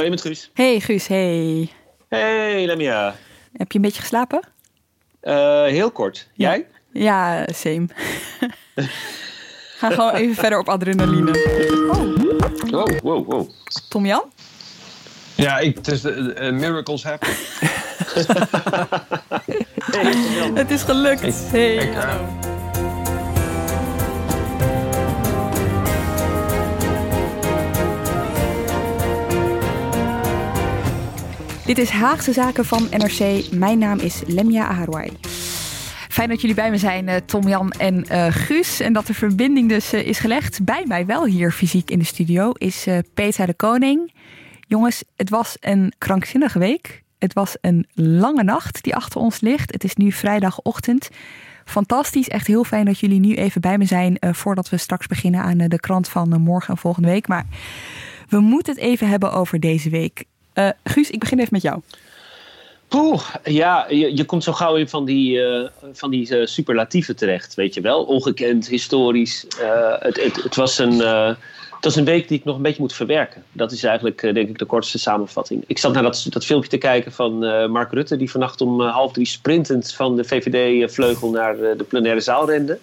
Hoi, met Guus. Hey Guus, hey. Hey, Lemia. Heb je een beetje geslapen? Uh, heel kort. Jij? Ja, same. Ga gewoon even verder op adrenaline. Oh. Wow, wow, wow. Tom Jan? Ja, ik, het is uh, miracles happen. hey, het is gelukt. Ik, hey. Dit is Haagse Zaken van NRC. Mijn naam is Lemia Aharwai. Fijn dat jullie bij me zijn, uh, Tom Jan en uh, Guus. En dat de verbinding dus uh, is gelegd. Bij mij wel hier fysiek in de studio is Petra de Koning. Jongens, het was een krankzinnige week. Het was een lange nacht die achter ons ligt. Het is nu vrijdagochtend. Fantastisch, echt heel fijn dat jullie nu even bij me zijn... voordat we straks beginnen aan de krant van morgen en volgende week. Maar we moeten het even hebben over deze week. Uh, Guus, ik begin even met jou. Poeh, ja, je, je komt zo gauw in van die, uh, van die uh, superlatieven terecht, weet je wel. Ongekend, historisch. Het, het, het, was een, het was een week die ik nog een beetje moet verwerken. Dat is eigenlijk, denk ik, de kortste samenvatting. Ik zat naar dat, dat filmpje te kijken van Mark Rutte... die vannacht om half drie sprintend van de VVD-vleugel naar de plenaire zaal rende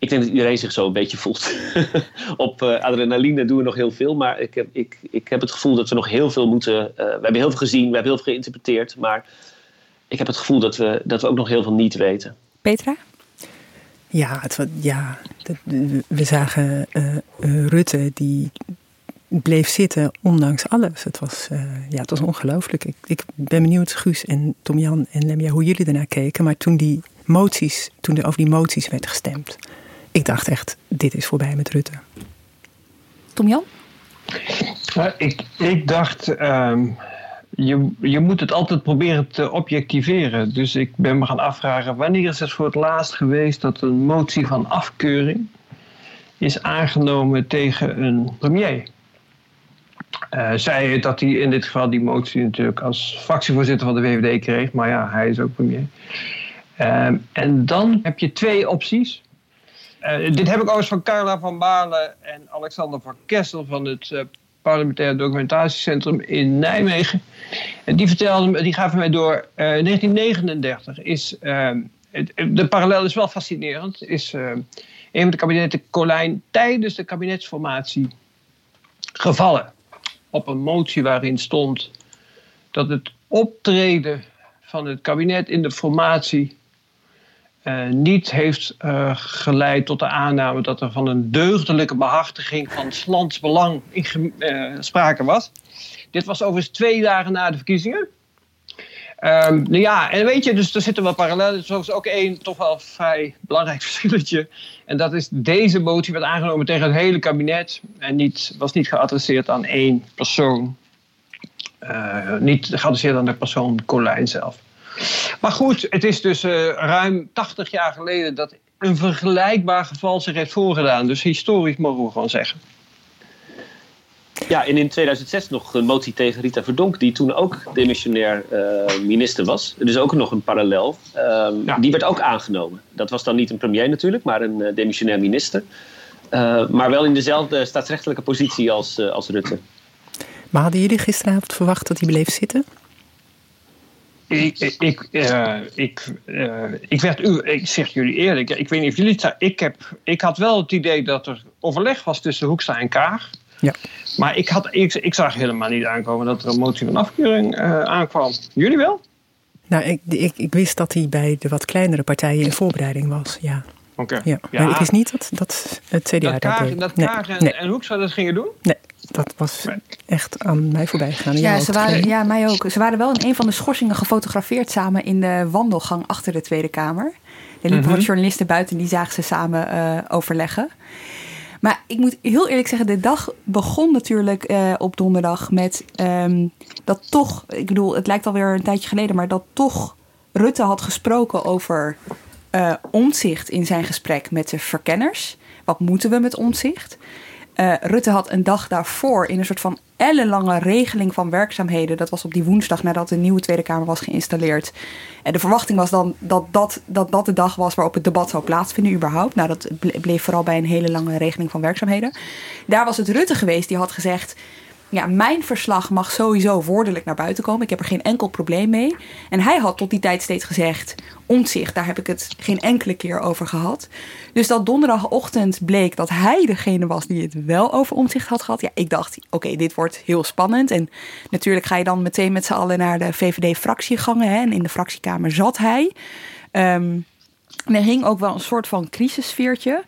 ik denk dat iedereen zich zo een beetje voelt. Op uh, adrenaline doen we nog heel veel, maar ik heb, ik, ik heb het gevoel dat we nog heel veel moeten. Uh, we hebben heel veel gezien, we hebben heel veel geïnterpreteerd, maar ik heb het gevoel dat we, dat we ook nog heel veel niet weten. Petra? Ja, het, ja we zagen uh, Rutte die bleef zitten ondanks alles. Het was, ja, het was ongelooflijk. Ik, ik ben benieuwd, Guus en Tom Jan en Lemia, hoe jullie ernaar keken. Maar toen, die moties, toen er over die moties werd gestemd, ik dacht echt, dit is voorbij met Rutte. Tom Jan? Ja, ik, ik dacht, um, je, je moet het altijd proberen te objectiveren. Dus ik ben me gaan afvragen, wanneer is het voor het laatst geweest dat een motie van afkeuring is aangenomen tegen een premier? Uh, zei dat hij in dit geval die motie natuurlijk als fractievoorzitter van de VVD kreeg, maar ja, hij is ook premier. Um, en dan heb je twee opties. Uh, dit heb ik overigens van Carla van Baarle en Alexander van Kessel van het uh, Parlementair Documentatiecentrum in Nijmegen. En die vertelden, die gaven mij door, uh, in 1939 is, het, de parallel is wel fascinerend, is een van de kabinetten Colijn tijdens de kabinetsformatie gevallen. Op een motie waarin stond dat het optreden van het kabinet in de formatie uh, niet heeft uh, geleid tot de aanname dat er van een deugdelijke behartiging van het lands belang in uh, sprake was. Dit was overigens twee dagen na de verkiezingen. Um, nou ja, en weet je, dus er zitten wel parallellen. Er is ook één toch wel vrij belangrijk verschilletje. En dat is deze motie werd aangenomen tegen het hele kabinet. En niet, was niet geadresseerd aan één persoon. niet geadresseerd aan de persoon Colijn zelf. Maar goed, het is dus uh, ruim 80 jaar geleden dat een vergelijkbaar geval zich heeft voorgedaan. Dus historisch mogen we gewoon zeggen. Ja, en in 2006 nog een motie tegen Rita Verdonk, die toen ook demissionair uh, minister was. Dus ook nog een parallel. Um, ja. Die werd ook aangenomen. Dat was dan niet een premier natuurlijk, maar een uh, demissionair minister. Uh, maar wel in dezelfde staatsrechtelijke positie als, als Rutte. Maar hadden jullie gisteravond verwacht dat hij bleef zitten? Ik, ik, uh, ik, uh, ik werd u, ik zeg jullie eerlijk, ik weet niet of jullie het ik, heb, ik had wel het idee dat er overleg was tussen Hoekstra en Kaag. Ja. Maar ik, had, ik, ik zag helemaal niet aankomen dat er een motie van afkeuring uh, aankwam. Jullie wel? Nou, ik, ik, ik wist dat hij bij de wat kleinere partijen in voorbereiding was, ja. Oké. Ja. Maar ik wist niet dat, dat het CDA dat dat Kaag en, nee, en Hoekstra dat gingen doen? nee, dat was echt aan mij voorbij gegaan. Ja, ze waren, ja, mij ook. Ze waren wel in een van de schorsingen gefotografeerd samen in de wandelgang achter de Tweede Kamer. Er liepen wat journalisten buiten die zagen ze samen eh, overleggen. Maar ik moet heel eerlijk zeggen, de dag begon natuurlijk eh, op donderdag met ehm, dat toch, ik bedoel, het lijkt alweer een tijdje geleden, maar dat toch Rutte had gesproken over omzicht in zijn gesprek met de verkenners. Wat moeten we met omzicht? Eh, Rutte had een dag daarvoor in een soort van ellenlange regeling van werkzaamheden. Dat was op die woensdag nadat de nieuwe Tweede Kamer was geïnstalleerd. En de verwachting was dan dat dat, dat, dat de dag was waarop het debat zou plaatsvinden überhaupt. Nou, dat ble- bleef vooral bij een hele lange regeling van werkzaamheden. Daar was het Rutte geweest die had gezegd... Ja, mijn verslag mag sowieso woordelijk naar buiten komen. Ik heb er geen enkel probleem mee. En hij had tot die tijd steeds gezegd... omzicht, daar heb ik het geen enkele keer over gehad. Dus dat donderdagochtend bleek dat hij degene was... die het wel over omzicht had gehad. Ja, ik dacht, oké, dit wordt heel spannend. En natuurlijk ga je dan meteen met z'n allen naar de VVD-fractiegangen. Hè, en in de fractiekamer zat hij. Ehm, en er hing ook wel een soort van crisissfeertje...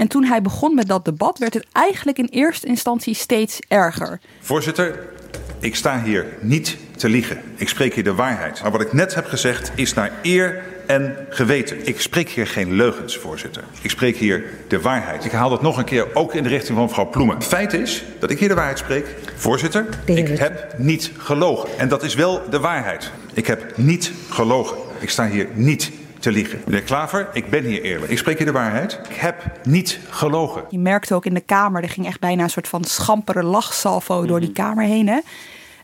En toen hij begon met dat debat, werd het eigenlijk in eerste instantie steeds erger. Voorzitter, ik sta hier niet te liegen. Ik spreek hier de waarheid. Maar wat ik net heb gezegd is naar eer en geweten. Ik spreek hier geen leugens, voorzitter. Ik spreek hier de waarheid. Ik haal dat nog een keer ook in de richting van mevrouw Ploemen. Feit is dat ik hier de waarheid spreek. Voorzitter, ik heb niet gelogen. En dat is wel de waarheid. Ik heb niet gelogen. Ik sta hier niet te liegen. Meneer Klaver, ik ben hier eerlijk. Ik spreek hier de waarheid. Ik heb niet gelogen. Je merkte ook in de Kamer, er ging echt bijna een soort van schampere lachsalvo door die Kamer heen. Hè?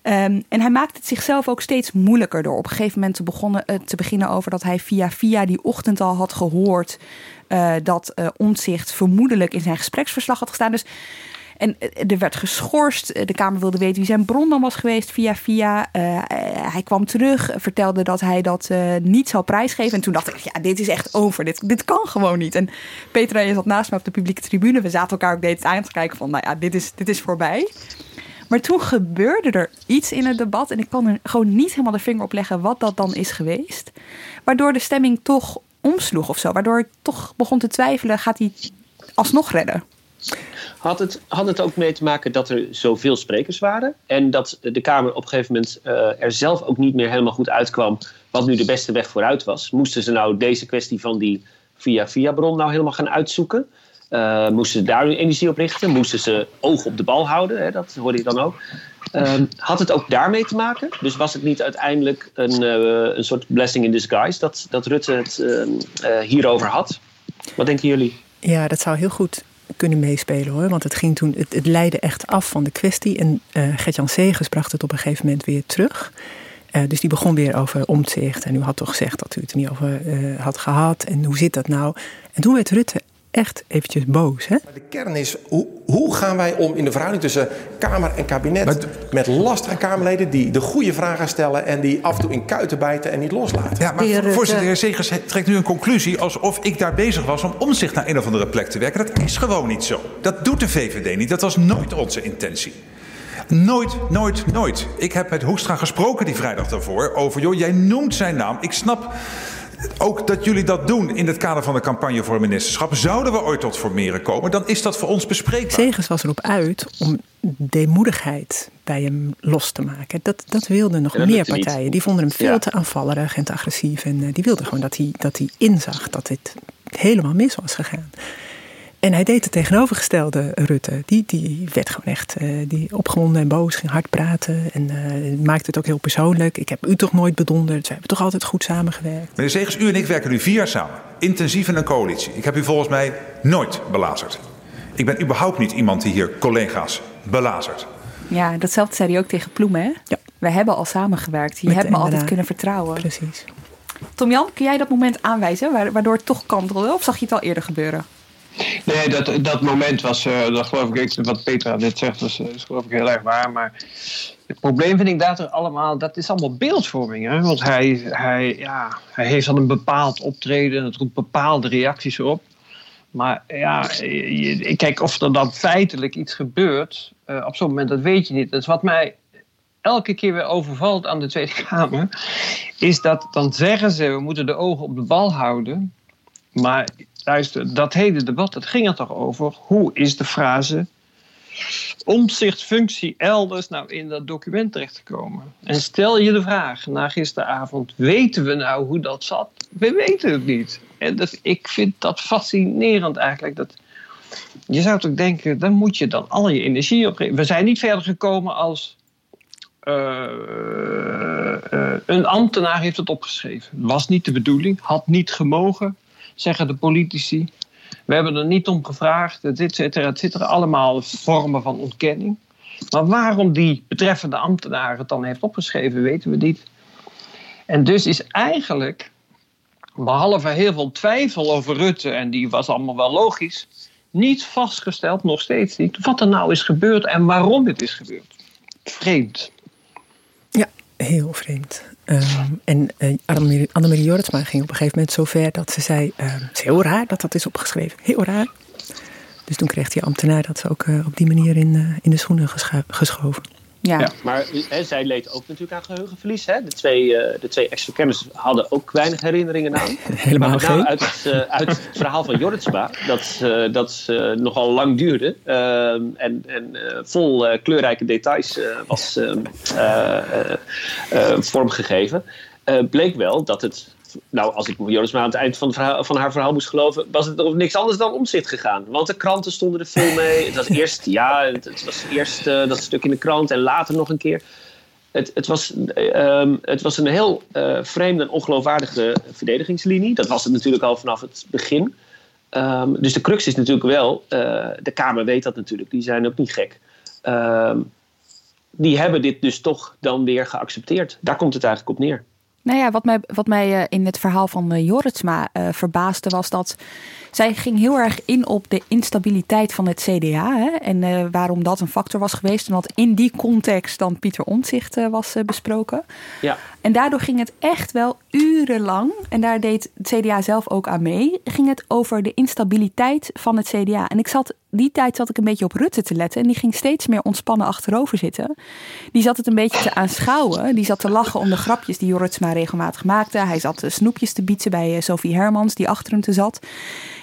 Ehm, en hij maakte het zichzelf ook steeds moeilijker door op een gegeven moment te, begonnen, eh, te beginnen over dat hij via via die ochtend al had gehoord eh, dat Omtzigt vermoedelijk in zijn gespreksverslag had gestaan. Dus en eh, er werd geschorst. Eh, De Kamer wilde weten wie zijn bron dan was geweest via via. Eh, hij kwam terug, vertelde dat hij dat niet zou prijsgeven. En toen dacht ik, ja, dit is echt over. Dit, dit kan gewoon niet. En Petra zat naast me op de publieke tribune. We zaten elkaar ook de hele tijd aan te kijken van, nou ja, dit is, dit is voorbij. Maar toen gebeurde er iets in het debat. En ik kan er gewoon niet helemaal de vinger op leggen wat dat dan is geweest. Waardoor de stemming toch omsloeg of zo. Waardoor ik toch begon te twijfelen, gaat hij alsnog redden? Had het, had het ook mee te maken dat er zoveel sprekers waren en dat de Kamer op een gegeven moment eh, er zelf ook niet meer helemaal goed uitkwam wat nu de beste weg vooruit was? Moesten ze nou deze kwestie van die via-via-bron nou helemaal gaan uitzoeken? Eh, moesten ze daar hun energie op richten? Moesten ze oog op de bal houden? Hè? Dat hoorde ik dan ook. Ehm, had het ook daarmee te maken? Dus was het niet uiteindelijk een, eh, een soort blessing in disguise dat, dat Rutte het ehm, eh, hierover had? Wat denken jullie? Ja, dat zou heel goed kunnen meespelen hoor. Want het ging toen, het, leidde echt af van de kwestie. En eh Gert-Jan Segers bracht het op een gegeven moment weer terug. Eh, dus die begon weer over omzicht. En u had toch gezegd dat u het er niet over eh, had gehad. En hoe zit dat nou? En toen werd Rutte echt eventjes boos. Hè? Maar de kern is, hoe, hoe gaan wij om in de verhouding tussen Kamer en kabinet... met lastige Kamerleden die de goede vragen stellen... en die af en toe in kuiten bijten en niet loslaten? Ja, maar De heer voorzitter, de heer Segers trekt nu een conclusie alsof ik daar bezig was om omzicht naar een of andere plek te werken. Dat is gewoon niet zo. Dat doet de VVD niet. Dat was nooit onze intentie. Nooit, nooit, nooit. Ik heb met Hoekstra gesproken die vrijdag daarvoor over, joh, jij noemt zijn naam. Ik snap ook dat jullie dat doen in het kader van de campagne voor ministerschap. Zouden we ooit tot formeren komen, dan is dat voor ons bespreekbaar. Segers was erop uit om deemoedigheid bij hem los te maken. Dat, dat wilden nog dat meer niet. partijen. Die vonden hem veel Ja. te aanvallerig en te agressief. En eh, die wilden gewoon dat hij, dat hij inzag dat dit helemaal mis was gegaan. En hij deed het tegenovergestelde, Rutte. Die, die werd gewoon echt eh, die opgewonden en boos, ging hard praten. En eh, maakte het ook heel persoonlijk. Ik heb u toch nooit bedonderd. We hebben toch altijd goed samengewerkt. Meneer Segers, u en ik werken nu vier jaar samen. Intensief in een coalitie. Ik heb u volgens mij nooit belazerd. Ik ben überhaupt niet iemand die hier collega's belazert. Ja, datzelfde zei hij ook tegen Ploemen. Hè? Ja. We hebben al samengewerkt. Je Met- hebt me altijd kunnen vertrouwen. Precies. Tom Jan, kun jij dat moment aanwijzen wa- waardoor het toch kantelde? Of zag je het al eerder gebeuren? Nee, dat, dat moment was, eh, dat geloof ik, wat Petra net zegt, was, eh, is geloof ik heel erg waar. Maar het probleem vind ik dat er allemaal, dat is allemaal beeldvorming. Hè? Want hij, hij, ja, hij heeft dan een bepaald optreden en het roept bepaalde reacties op. Maar ja, kijk, of er dan feitelijk iets gebeurt uh, op zo'n moment, dat weet je niet. Dus wat mij elke keer weer overvalt aan de Tweede Kamer, is dat dan zeggen ze, we moeten de ogen op de bal houden. Maar luister, dat hele debat, dat ging er toch over, hoe is de frase omzichtfunctie elders nou in dat document terechtgekomen? En stel je de vraag na gisteravond, weten we nou hoe dat zat? We weten het niet. En dat, ik vind dat fascinerend eigenlijk. Dat, je zou toch denken, dan moet je dan al je energie op. We zijn niet verder gekomen als. Uh, uh, een ambtenaar heeft het opgeschreven. Was niet de bedoeling, had niet gemogen, zeggen de politici. We hebben er niet om gevraagd, et cetera, et cetera. Allemaal vormen van ontkenning. Maar waarom die betreffende ambtenaar het dan heeft opgeschreven, weten we niet. En dus is eigenlijk, behalve heel veel twijfel over Rutte, en die was allemaal wel logisch, niet vastgesteld, nog steeds niet, wat er nou is gebeurd en waarom dit is gebeurd. Vreemd. Ja, heel vreemd. Ehm, en uh, Annemarie Jortsma ging op een gegeven moment zo ver dat ze zei: uh, Het is heel raar dat dat is opgeschreven. Heel raar. Dus toen kreeg die ambtenaar dat ook uh, op die manier in, uh, in de schoenen geschoven. Ja. maar hè, zij leed ook natuurlijk aan geheugenverlies. Hè? De twee, uh, de twee ex-verkenners hadden ook weinig herinneringen aan. Helemaal maar geen. Uit het, uh, uit het verhaal van Jorritsma, dat, uh, dat nogal lang duurde en, en vol kleurrijke details was vormgegeven, bleek wel dat het nou, als ik Joris maar aan het eind van, verhaal, van, haar verhaal moest geloven, was het nog niks anders dan omzicht gegaan. Want de kranten stonden er vol mee. Het was eerst, ja, het, was eerst uh, dat stuk in de krant en later nog een keer. Het, het, was, uh, het was een heel uh, vreemde en ongeloofwaardige verdedigingslinie. Dat was het natuurlijk al vanaf het begin. Um, dus de crux is natuurlijk wel, uh, de Kamer weet dat natuurlijk, die zijn ook niet gek. Um, die hebben dit dus toch dan weer geaccepteerd. Daar komt het eigenlijk op neer. Nou ja, wat mij, wat mij eh, in het verhaal van uh, Jorritsma uh, verbaasde was dat zij ging heel erg in op de instabiliteit van het CDA. Hè, en waarom dat een factor was geweest. En dat in die context dan Pieter Omtzigt was besproken. Ja. En daardoor ging het echt wel urenlang, en daar deed het CDA zelf ook aan mee, ging het over de instabiliteit van het CDA. En ik zat, die tijd zat ik een beetje op Rutte te letten en die ging steeds meer ontspannen achterover zitten. Die zat het een beetje te aanschouwen. Die zat te lachen om de grapjes die Jorritsma regelmatig maakte. Hij zat snoepjes te bietsen bij Sophie Hermans, die achter hem te zat.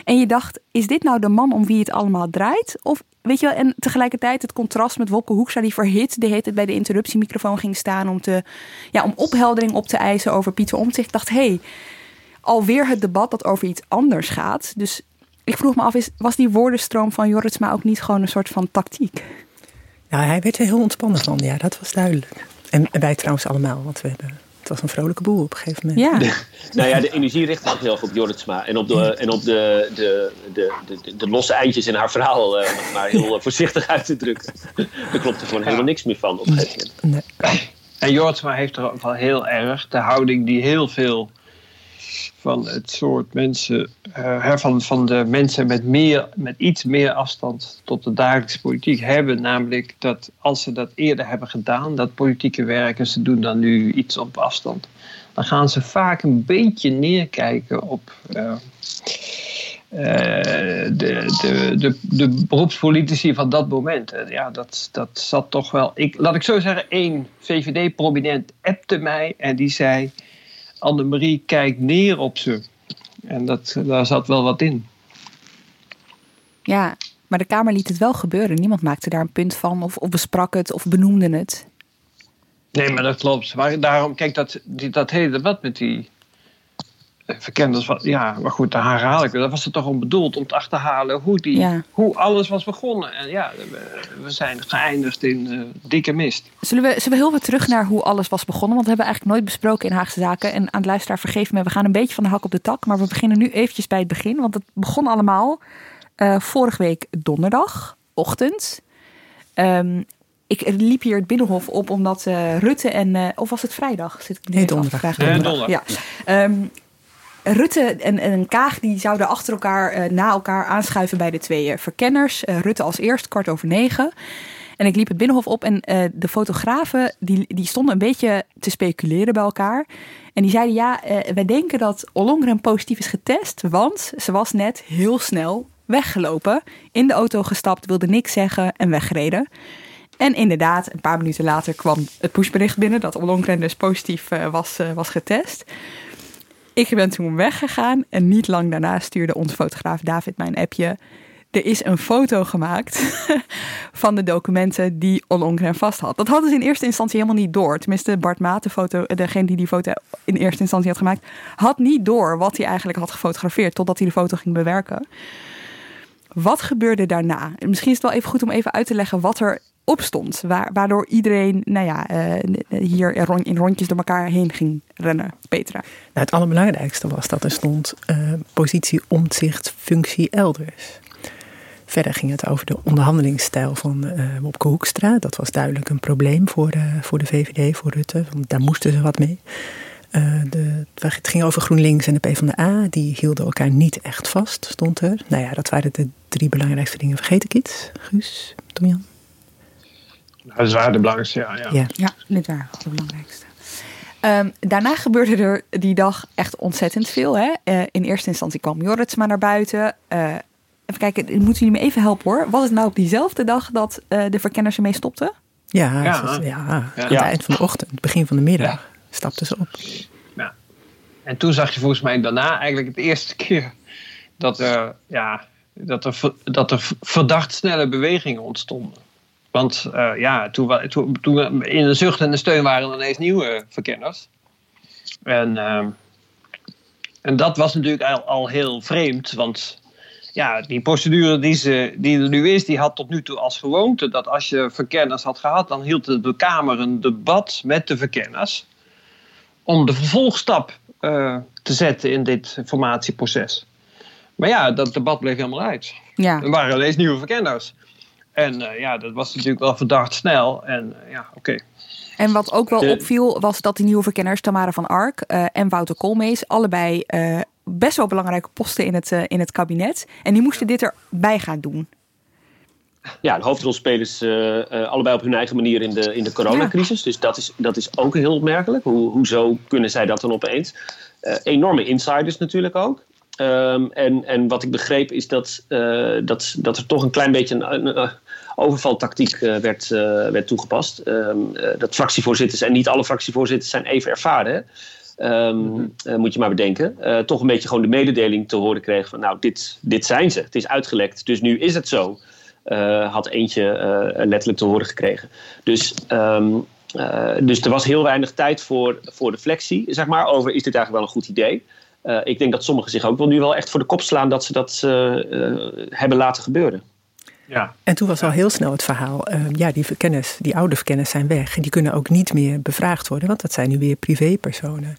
En je dacht, is dit nou de man om wie het allemaal draait? Of weet je wel, en tegelijkertijd het contrast met Wopke Hoekstra die verhit de het bij de interruptiemicrofoon ging staan om, te, ja, om opheldering op te eisen over Pieter Omtzigt. Ik dacht, hé, hey, alweer het debat dat over iets anders gaat. Dus ik vroeg me af, was die woordenstroom van Jorritsma ook niet gewoon een soort van tactiek? Ja, hij werd er heel ontspannen van, ja, dat was duidelijk. En wij trouwens allemaal, want we hebben het was een vrolijke boel op een gegeven moment. Ja. nou ja, de energie richt zich heel erg op Jorritsma. En op de, en op de, de, de, de, de losse eindjes in haar verhaal, uh, maar heel voorzichtig uit te drukken. Daar klopt er gewoon helemaal niks meer van op een gegeven moment. Nee. En Jorritsma heeft er ook wel heel erg de houding die heel veel van het soort mensen, uh, van, van de mensen met, meer, met iets meer afstand tot de dagelijkse politiek hebben. Namelijk dat als ze dat eerder hebben gedaan, dat politieke werk, en ze doen dan nu iets op afstand, dan gaan ze vaak een beetje neerkijken op. Uh, de, de, de, de beroepspolitici van dat moment. Ja, dat, dat zat toch wel. Ik, laat ik zo zeggen, één VVD-prominent appte mij en die zei Annemarie kijkt neer op ze. En dat, daar zat wel wat in. Ja, maar de Kamer liet het wel gebeuren. Niemand maakte daar een punt van of, of besprak het of benoemde het. Nee, maar dat klopt. Maar daarom, kijk, dat, die, dat hele debat met die verkenders van, ja, maar goed, daar herhaal ik. Dat was er toch om bedoeld, om te achterhalen hoe, die, hoe alles was begonnen. En ja, we, zijn geëindigd in uh, dikke mist. Zullen we, zullen we heel wat terug naar hoe alles was begonnen? Want we hebben eigenlijk nooit besproken in Haagse Zaken. En aan het luisteraar, vergeef me, we gaan een beetje van de hak op de tak. Maar we beginnen nu eventjes bij het begin. Want het begon allemaal uh, vorige week donderdag, ochtend. Um, ik liep hier het Binnenhof op omdat uh, Rutte en... Uh, of was het vrijdag? Zit ik nee, donderdag. Nee, donderdag. Ja. Um, Rutte en, en Kaag die zouden achter elkaar, uh, na elkaar aanschuiven bij de twee uh, verkenners. Uh, Rutte als eerst, kwart over negen. En ik liep het binnenhof op en de fotografen die, die stonden een beetje te speculeren bij elkaar. En die zeiden ja, wij denken dat Ollongren positief is getest, want ze was net heel snel weggelopen, in de auto gestapt, wilde niks zeggen en weggereden. En inderdaad, een paar minuten later kwam het pushbericht binnen dat Ollongren dus positief was, was getest. Ik ben toen weggegaan en niet lang daarna stuurde onze fotograaf David mijn appje er is een foto gemaakt van de documenten die Ollongren vast had. Dat hadden ze in eerste instantie helemaal niet door. Tenminste, Bart Maat, de foto, degene die die foto in eerste instantie had gemaakt, had niet door wat hij eigenlijk had gefotografeerd totdat hij de foto ging bewerken. Wat gebeurde daarna? Misschien is het wel even goed om even uit te leggen wat er op stond. Waardoor iedereen nou ja, uh, hier in rondjes door elkaar heen ging rennen. Petra. Nou, het allerbelangrijkste was dat er stond uh, positie, omzicht, functie elders. Verder ging het over de onderhandelingsstijl van uh, Wopke. Dat was duidelijk een probleem voor de, voor de VVD, voor Rutte. Want daar moesten ze wat mee. De, het ging over GroenLinks en de PvdA. Die hielden elkaar niet echt vast, stond er. Nou ja, dat waren de drie belangrijkste dingen. Vergeet ik iets? Guus, Tom-Jan? Nou, dat waren de belangrijkste, ja. Ja, ja. ja dit waren de belangrijkste. Um, daarna gebeurde er die dag echt ontzettend veel. Hè? Uh, in eerste instantie kwam Jorritsma naar buiten. Uh, Even kijken, moeten jullie me even helpen hoor. Was het nou op diezelfde dag dat uh, de verkenners ermee stopten? Ja, ja. ja, aan het eind van de ochtend, begin van de middag, stapten ze op. Ja. En toen zag je volgens mij daarna eigenlijk het eerste keer dat er, ja, dat er, dat er verdacht snelle bewegingen ontstonden. Want uh, ja, toen, toen, toen in de zucht en de steun waren er ineens nieuwe verkenners. En, uh, en dat was natuurlijk al, al heel vreemd, want ja, die procedure die, ze, die er nu is, die had tot nu toe als gewoonte dat als je verkenners had gehad, dan hield de Kamer een debat met de verkenners om de vervolgstap uh, te zetten in dit formatieproces. Maar ja, dat debat bleef helemaal uit. Ja. Er waren ineens nieuwe verkenners. En uh, ja, dat was natuurlijk wel verdacht snel. En uh, ja, oké. Okay. En wat ook wel opviel, was dat die nieuwe verkenners, Tamara van Ark en Wouter Koolmees, allebei best wel belangrijke posten in het, uh, in het kabinet. En die moesten dit erbij gaan doen. Ja, de hoofdrolspelers uh, uh, allebei op hun eigen manier in de, in de coronacrisis. Ja. Dus dat is, dat is ook heel opmerkelijk. Hoe, hoezo kunnen zij dat dan opeens? enorme insiders natuurlijk ook. Um, en, en wat ik begreep is dat, dat, dat er toch een klein beetje een, een overvaltactiek werd, werd toegepast. Um, dat fractievoorzitters en niet alle fractievoorzitters zijn even ervaren. Hè? Um, uh, moet je maar bedenken. Toch een beetje gewoon de mededeling te horen kregen van nou, dit, dit zijn ze. Het is uitgelekt, dus nu is het zo. Had eentje letterlijk te horen gekregen. Dus, um, dus er was heel weinig tijd voor, voor reflectie, zeg maar, over is dit eigenlijk wel een goed idee. ik denk dat sommigen zich ook wel nu wel echt voor de kop slaan dat ze dat hebben laten gebeuren. Ja. En toen was al heel snel het verhaal, uh, ja, die verkennis, die oude verkennis zijn weg. En die kunnen ook niet meer bevraagd worden, want dat zijn nu weer privépersonen.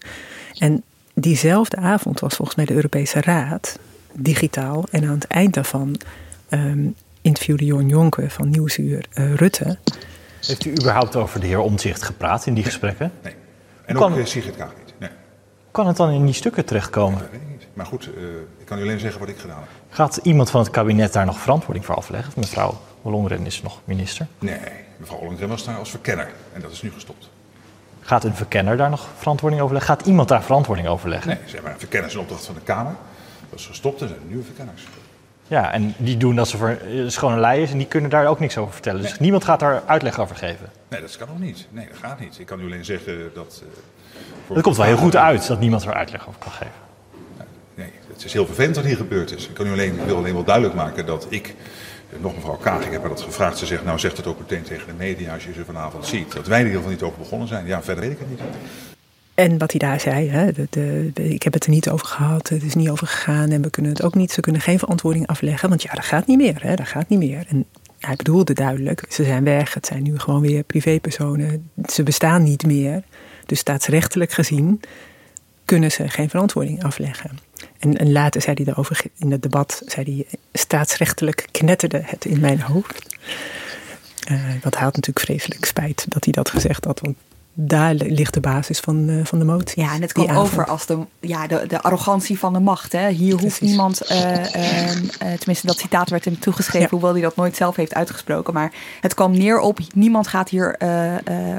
En diezelfde avond was volgens mij de Europese Raad, digitaal. En aan het eind daarvan um, interviewde Jorn Jonker van Nieuwsuur uh, Rutte. Heeft u überhaupt over de heer Omtzigt gepraat in die gesprekken? Nee. En ook Sigrid Kaag niet. Nee. Kan het dan in die stukken terechtkomen? Dat weet ik niet. Maar goed, uh, ik kan u alleen zeggen wat ik gedaan heb. Gaat iemand van het kabinet daar nog verantwoording voor afleggen? Mevrouw Ollongren is nog minister. Nee, mevrouw Ollongren was daar als verkenner en dat is nu gestopt. Gaat een verkenner daar nog verantwoording over leggen? Gaat iemand daar verantwoording over leggen? Nee, zeg maar, verkenners in opdracht van de Kamer. Dat is gestopt en zijn nieuwe verkenners. Ja, en die doen dat ze voor schone lei is en die kunnen daar ook niks over vertellen. Nee. Dus niemand gaat daar uitleg over geven. Nee, dat kan ook niet. Nee, dat gaat niet. Ik kan u alleen zeggen dat. Uh, het komt wel heel goed uit dat niemand er uitleg over kan geven. Nee, het is heel vervelend wat hier gebeurd is. Ik kan u alleen, wil alleen wel duidelijk maken dat ik, nog mevrouw Kaag, ik heb haar dat gevraagd. Ze zegt, nou zegt het ook meteen tegen de media als je ze vanavond ziet. Dat wij er in ieder geval niet over begonnen zijn. Ja, verder weet ik het niet. En wat hij daar zei, hè, de, de, de, ik heb het er niet over gehad, het is niet over gegaan en we kunnen het ook niet, ze kunnen geen verantwoording afleggen, want ja, dat gaat niet meer, hè, dat gaat niet meer. En hij bedoelde duidelijk, ze zijn weg, het zijn nu gewoon weer privépersonen, ze bestaan niet meer. Dus staatsrechtelijk gezien kunnen ze geen verantwoording afleggen. En, later zei hij daarover in het debat, zei hij, staatsrechtelijk knetterde het in mijn hoofd. Uh, had natuurlijk vreselijk spijt dat hij dat gezegd had. Want daar ligt de basis van, uh, van de motie. Ja, en het kwam over als de, ja, de, de arrogantie van de macht. Hè. Hier hoeft niemand, uh, tenminste dat citaat werd hem toegeschreven, hoewel hij dat nooit zelf heeft uitgesproken. Maar het kwam neer op, niemand gaat hier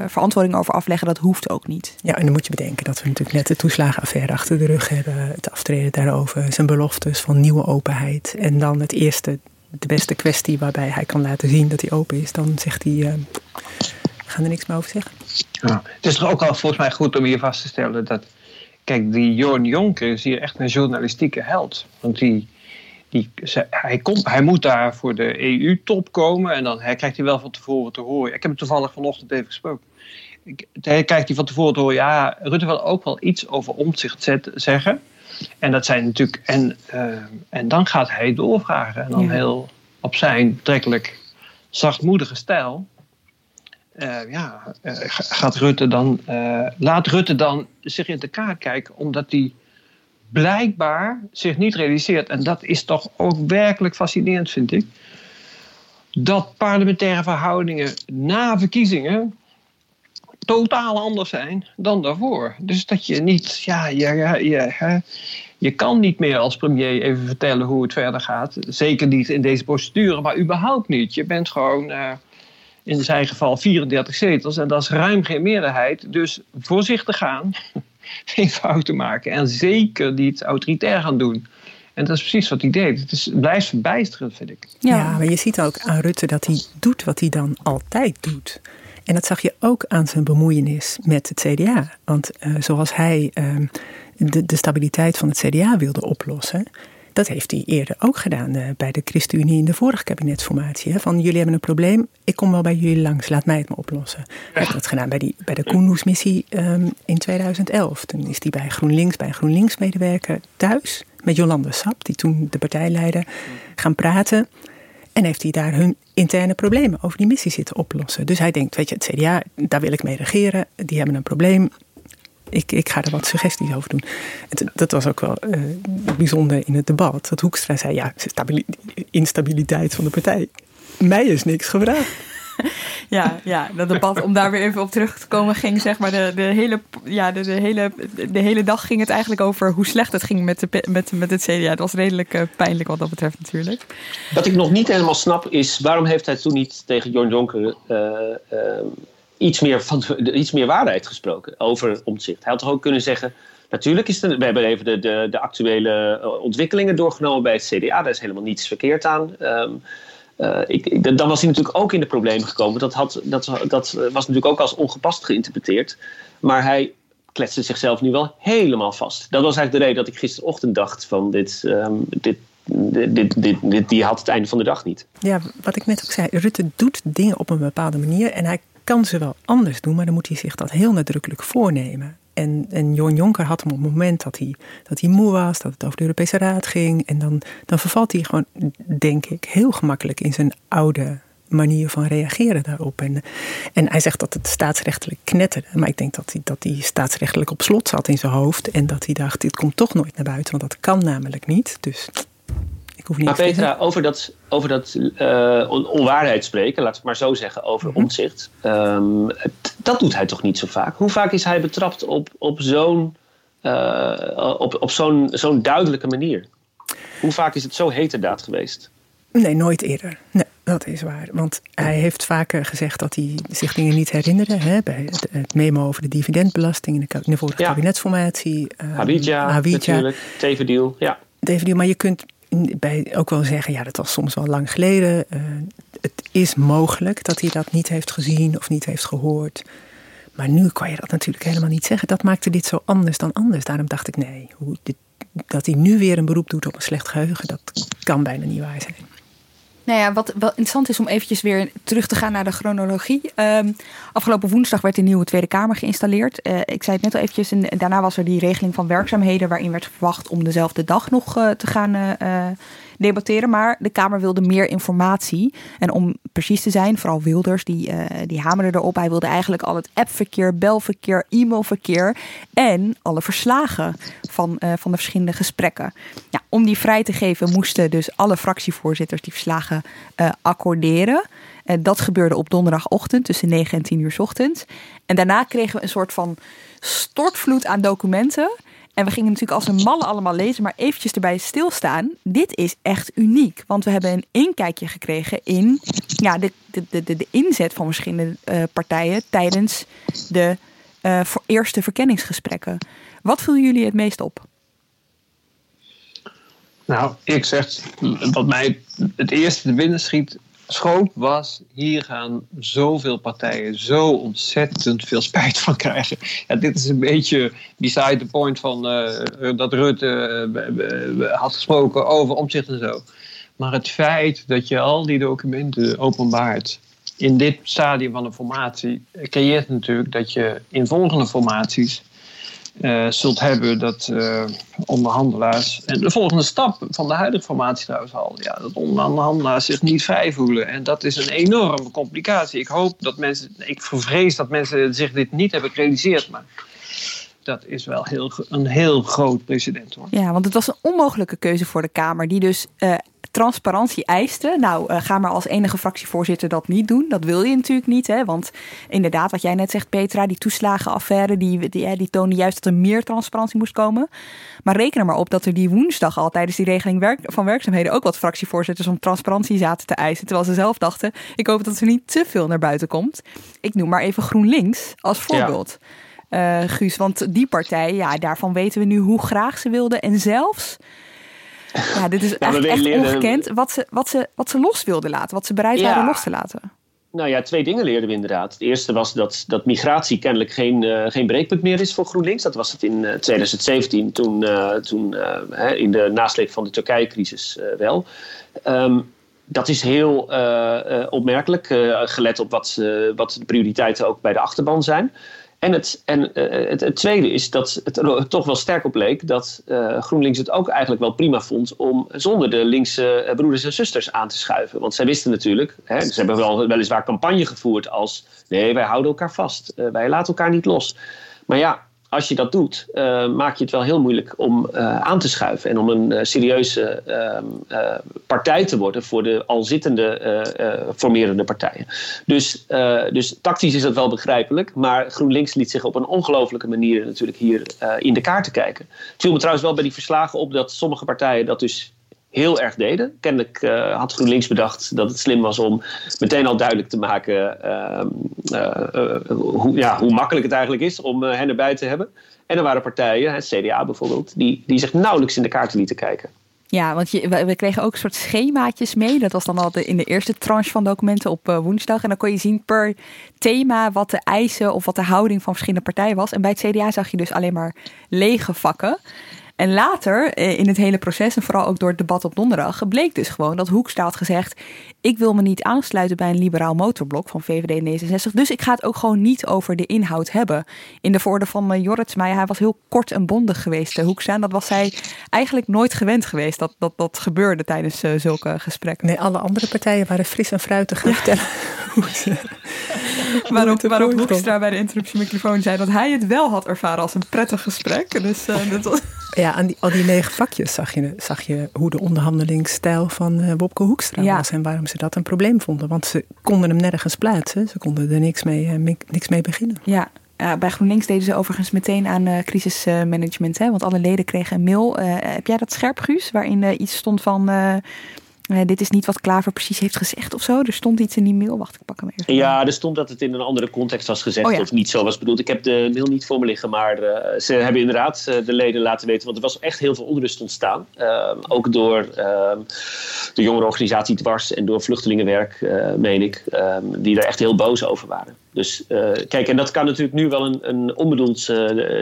verantwoording over afleggen, dat hoeft ook niet. Ja, en dan moet je bedenken dat we natuurlijk net de toeslagenaffaire achter de rug hebben. Het aftreden daarover, zijn beloftes van nieuwe openheid. En dan het eerste, de beste kwestie waarbij hij kan laten zien dat hij open is. Dan zegt hij, we gaan er niks meer over zeggen. Ja. Het is toch ook al volgens mij goed om hier vast te stellen dat. Kijk, die Jorn Jonker is hier echt een journalistieke held. Want die, die, hij, komt, hij moet daar voor de EU-top komen en dan hij krijgt hij wel van tevoren te horen. Ik heb hem toevallig vanochtend even gesproken. Hij krijgt hij van tevoren te horen, ja, Rutte wil ook wel iets over omzicht zeggen. En dat zijn natuurlijk. En, uh, en dan gaat hij doorvragen. En dan heel op zijn trekkelijk zachtmoedige stijl. Uh, ja, uh, gaat Rutte dan, uh, laat Rutte dan zich in de kaart kijken, omdat hij blijkbaar zich niet realiseert, en dat is toch ook werkelijk fascinerend, vind ik, dat parlementaire verhoudingen na verkiezingen totaal anders zijn dan daarvoor. Dus dat je niet, ja, je, je, je kan niet meer als premier even vertellen hoe het verder gaat. Zeker niet in deze procedure, maar überhaupt niet. Je bent gewoon in zijn geval 34 zetels. En dat is ruim geen meerderheid. Dus voorzichtig gaan, geen fouten maken. En zeker niet autoritair gaan doen. En dat is precies wat hij deed. Het, is, het blijft verbijsterend, vind ik. Ja. maar je ziet ook aan Rutte dat hij doet wat hij dan altijd doet. En dat zag je ook aan zijn bemoeienis met het CDA. Want uh, zoals hij uh, de, de stabiliteit van het CDA wilde oplossen, dat heeft hij eerder ook gedaan uh, bij de ChristenUnie in de vorige kabinetsformatie. Hè? Van jullie hebben een probleem, ik kom wel bij jullie langs, laat mij het maar oplossen. Hij heeft dat gedaan bij, die, bij de Koenhoes-missie um, in 2011. Toen is hij bij GroenLinks, bij een GroenLinks-medewerker thuis met Jolande Sap, die toen de partij leidde, gaan praten. En heeft hij daar hun interne problemen over die missie zitten oplossen. Dus hij denkt, weet je, het CDA, daar wil ik mee regeren. Die hebben een probleem ik, ik ga er wat suggesties over doen. dat was ook wel uh, bijzonder in het debat. Dat Hoekstra zei, ja, instabiliteit van de partij. Mij is niks gevraagd. Ja, ja, dat debat, om daar weer even op terug te komen, ging zeg maar de, de, hele, ja, de, de, hele, de hele dag ging het eigenlijk over hoe slecht het ging met, de, met, met het CDA. Het was redelijk uh, pijnlijk wat dat betreft natuurlijk. Wat ik nog niet helemaal snap is, waarom heeft hij toen niet tegen John Jonker uh, iets meer, van, iets meer waarheid gesproken over omzicht. Hij had toch ook kunnen zeggen. Natuurlijk is het, we hebben even de, de, de actuele eh, ontwikkelingen doorgenomen bij het CDA. Daar is helemaal niets verkeerd aan. Um, uh, ik, dan was hij natuurlijk ook in de problemen gekomen. Dat, had, dat, dat was natuurlijk ook als ongepast geïnterpreteerd. Maar hij kletste zichzelf nu wel helemaal vast. Dat was eigenlijk de reden dat ik gisterochtend dacht van dit, um, dit, dit, dit, dit, die had het einde van de dag niet. Ja, wat ik net ook zei. Rutte doet dingen op een bepaalde manier. En hij kan ze wel anders doen, maar dan moet hij zich dat heel nadrukkelijk voornemen. En, en Jon Jonker had hem op het moment dat hij, dat hij moe was, dat het over de Europese Raad ging. En dan, dan vervalt hij gewoon, denk ik, heel gemakkelijk in zijn oude manier van reageren daarop. En, en hij zegt dat het staatsrechtelijk knetterde. Maar ik denk dat hij, dat hij staatsrechtelijk op slot zat in zijn hoofd. En dat hij dacht, dit komt toch nooit naar buiten, want dat kan namelijk niet. Dus maar Petra, over dat, over dat uh, onwaarheid spreken, laat ik maar zo zeggen, over mm omzicht. Um, dat doet hij toch niet zo vaak? Hoe vaak is hij betrapt op, op zo'n uh, op, op zo'n zo'n duidelijke manier? Hoe vaak is het zo heterdaad geweest? Nee, nooit eerder. Nee, dat is waar. Want hij heeft vaker gezegd dat hij zich dingen niet herinnerde. Hè, bij het, het memo over de dividendbelasting in de, in de vorige ja. kabinetsformatie. Uh, Habidja, natuurlijk. Ja. Tevendeal, maar je kunt bij ook wel zeggen, ja, dat was soms wel lang geleden. Uh, het is mogelijk dat hij dat niet heeft gezien of niet heeft gehoord. Maar nu kan je dat natuurlijk helemaal niet zeggen. Dat maakte dit zo anders dan anders. Daarom dacht ik, nee, hoe dat hij nu weer een beroep doet op een slecht geheugen, dat kan bijna niet waar zijn. Nou ja, wat wel interessant is om eventjes weer terug te gaan naar de chronologie. Um, afgelopen woensdag werd de nieuwe Tweede Kamer geïnstalleerd. Uh, ik zei het net al eventjes. En daarna was er die regeling van werkzaamheden... waarin werd verwacht om dezelfde dag nog uh, te gaan uh, debatteren. Maar de Kamer wilde meer informatie. En om precies te zijn. Vooral Wilders, die, uh, die hamerde erop. Hij wilde eigenlijk al het appverkeer, belverkeer, e-mailverkeer en alle verslagen van, uh, van de verschillende gesprekken. Ja, om die vrij te geven moesten dus alle fractievoorzitters die verslagen uh, accorderen. En dat gebeurde op donderdagochtend tussen 9 en 10 uur ochtends. En daarna kregen we een soort van stortvloed aan documenten. En we gingen natuurlijk als een malle allemaal lezen, maar eventjes erbij stilstaan. Dit is echt uniek, want we hebben een inkijkje gekregen in ja, de, de, de, de inzet van verschillende uh, partijen tijdens de voor eerste verkenningsgesprekken. Wat viel jullie het meest op? Nou, ik zeg, wat mij het eerste te binnen schiet, schoot was, hier gaan zoveel partijen zo ontzettend veel spijt van krijgen. Ja, dit is een beetje beside the point van uh, dat Rutte uh, had gesproken over omzicht en zo. Maar het feit dat je al die documenten openbaart in dit stadium van de formatie, creëert natuurlijk dat je in volgende formaties uh, zult hebben dat uh, onderhandelaars. En de volgende stap van de huidige formatie trouwens al. Ja, dat onderhandelaars zich niet vrij voelen. En dat is een enorme complicatie. Ik hoop dat mensen. Ik vrees dat mensen zich dit niet hebben gerealiseerd. Maar dat is wel heel, een heel groot precedent hoor. Ja, want het was een onmogelijke keuze voor de Kamer, die dus uh, transparantie eiste. Nou, uh, ga maar als enige fractievoorzitter dat niet doen. Dat wil je natuurlijk niet, hè? Want inderdaad, wat jij net zegt, Petra, die toeslagenaffaire, die, die, die toonde juist dat er meer transparantie moest komen. Maar reken er maar op dat er die woensdag al tijdens die regeling werk, van werkzaamheden ook wat fractievoorzitters om transparantie zaten te eisen. Terwijl ze zelf dachten, ik hoop dat er niet te veel naar buiten komt. Ik noem maar even GroenLinks als voorbeeld. Ja. Uh, Guus. Want die partij, ja, daarvan weten we nu hoe graag ze wilden. En zelfs, ja, dit is echt, echt ongekend, wat ze, wat, ze, wat ze los wilden laten. Wat ze bereid ja. waren los te laten. Nou ja, twee dingen leerden we inderdaad. Het eerste was dat, dat migratie kennelijk geen, uh, geen breekpunt meer is voor GroenLinks. Dat was het in uh, 2017, toen, uh, toen in de nasleep van de Turkije-crisis wel. Um, dat is heel opmerkelijk, gelet op wat, wat de prioriteiten ook bij de achterban zijn. En, het, en uh, het, tweede is dat het er toch wel sterk op leek dat uh, GroenLinks het ook eigenlijk wel prima vond om zonder de linkse broeders en zusters aan te schuiven. Want zij wisten natuurlijk, hè, ze hebben wel weliswaar campagne gevoerd als nee, wij houden elkaar vast, wij laten elkaar niet los. Maar ja, als je dat doet, uh, maak je het wel heel moeilijk om uh, aan te schuiven en om een uh, serieuze uh, partij te worden voor de al zittende formerende partijen. Dus, dus tactisch is dat wel begrijpelijk, maar GroenLinks liet zich op een ongelofelijke manier natuurlijk hier in de kaarten kijken. Het viel me trouwens wel bij die verslagen op dat sommige partijen dat dus heel erg deden. Kennelijk uh, had GroenLinks bedacht dat het slim was om meteen al duidelijk te maken uh, uh, hoe, ja, hoe makkelijk het eigenlijk is om hen erbij te hebben. En er waren partijen, het CDA bijvoorbeeld, die, die zich nauwelijks in de kaarten lieten kijken. Ja, want je, we, kregen ook een soort schemaatjes mee. Dat was dan al in de eerste tranche van documenten op woensdag. En dan kon je zien per thema wat de eisen of wat de houding van verschillende partijen was. En bij het CDA zag je dus alleen maar lege vakken. En later eh, in het hele proces, en vooral ook door het debat op donderdag, bleek dus gewoon dat Hoekstra had gezegd: Ik wil me niet aansluiten bij een liberaal motorblok van VVD en D66. Dus ik ga het ook gewoon niet over de inhoud hebben. In de voorde van uh, Jorrits hij was heel kort en bondig geweest, uh, Hoekstra. En dat was hij eigenlijk nooit gewend geweest. Dat dat, dat gebeurde tijdens uh, zulke gesprekken. Nee, alle andere partijen waren fris en fruitig gaan vertellen. waarop, waarop Hoekstra bij de interruptiemicrofoon zei dat hij het wel had ervaren als een prettig gesprek. Dus dat was. Ja, aan die, al die negen vakjes zag je, zag je hoe de onderhandelingsstijl van uh, Wopke Hoekstra ja. was en waarom ze dat een probleem vonden. Want ze konden hem nergens plaatsen, ze konden er niks mee, uh, niks mee beginnen. Ja, uh, bij GroenLinks deden ze overigens meteen aan uh, crisismanagement. Hè? Want alle leden kregen een mail. Heb jij dat scherp, Guus? Waarin iets stond van uh, dit is niet wat Klaver precies heeft gezegd of zo. Er stond iets in die mail. Wacht, ik pak hem even. Ja, er stond dat het in een andere context was gezegd. Oh, ja. Of niet zo was bedoeld. Ik heb de mail niet voor me liggen. Maar uh, ze hebben inderdaad uh, de leden laten weten. Want er was echt heel veel onrust ontstaan. Ook door ehm, de jongerenorganisatie Dwars. En door vluchtelingenwerk, meen ik. Ehm, die er echt heel boos over waren. Dus kijk, en dat kan natuurlijk nu wel een, een onbedoeld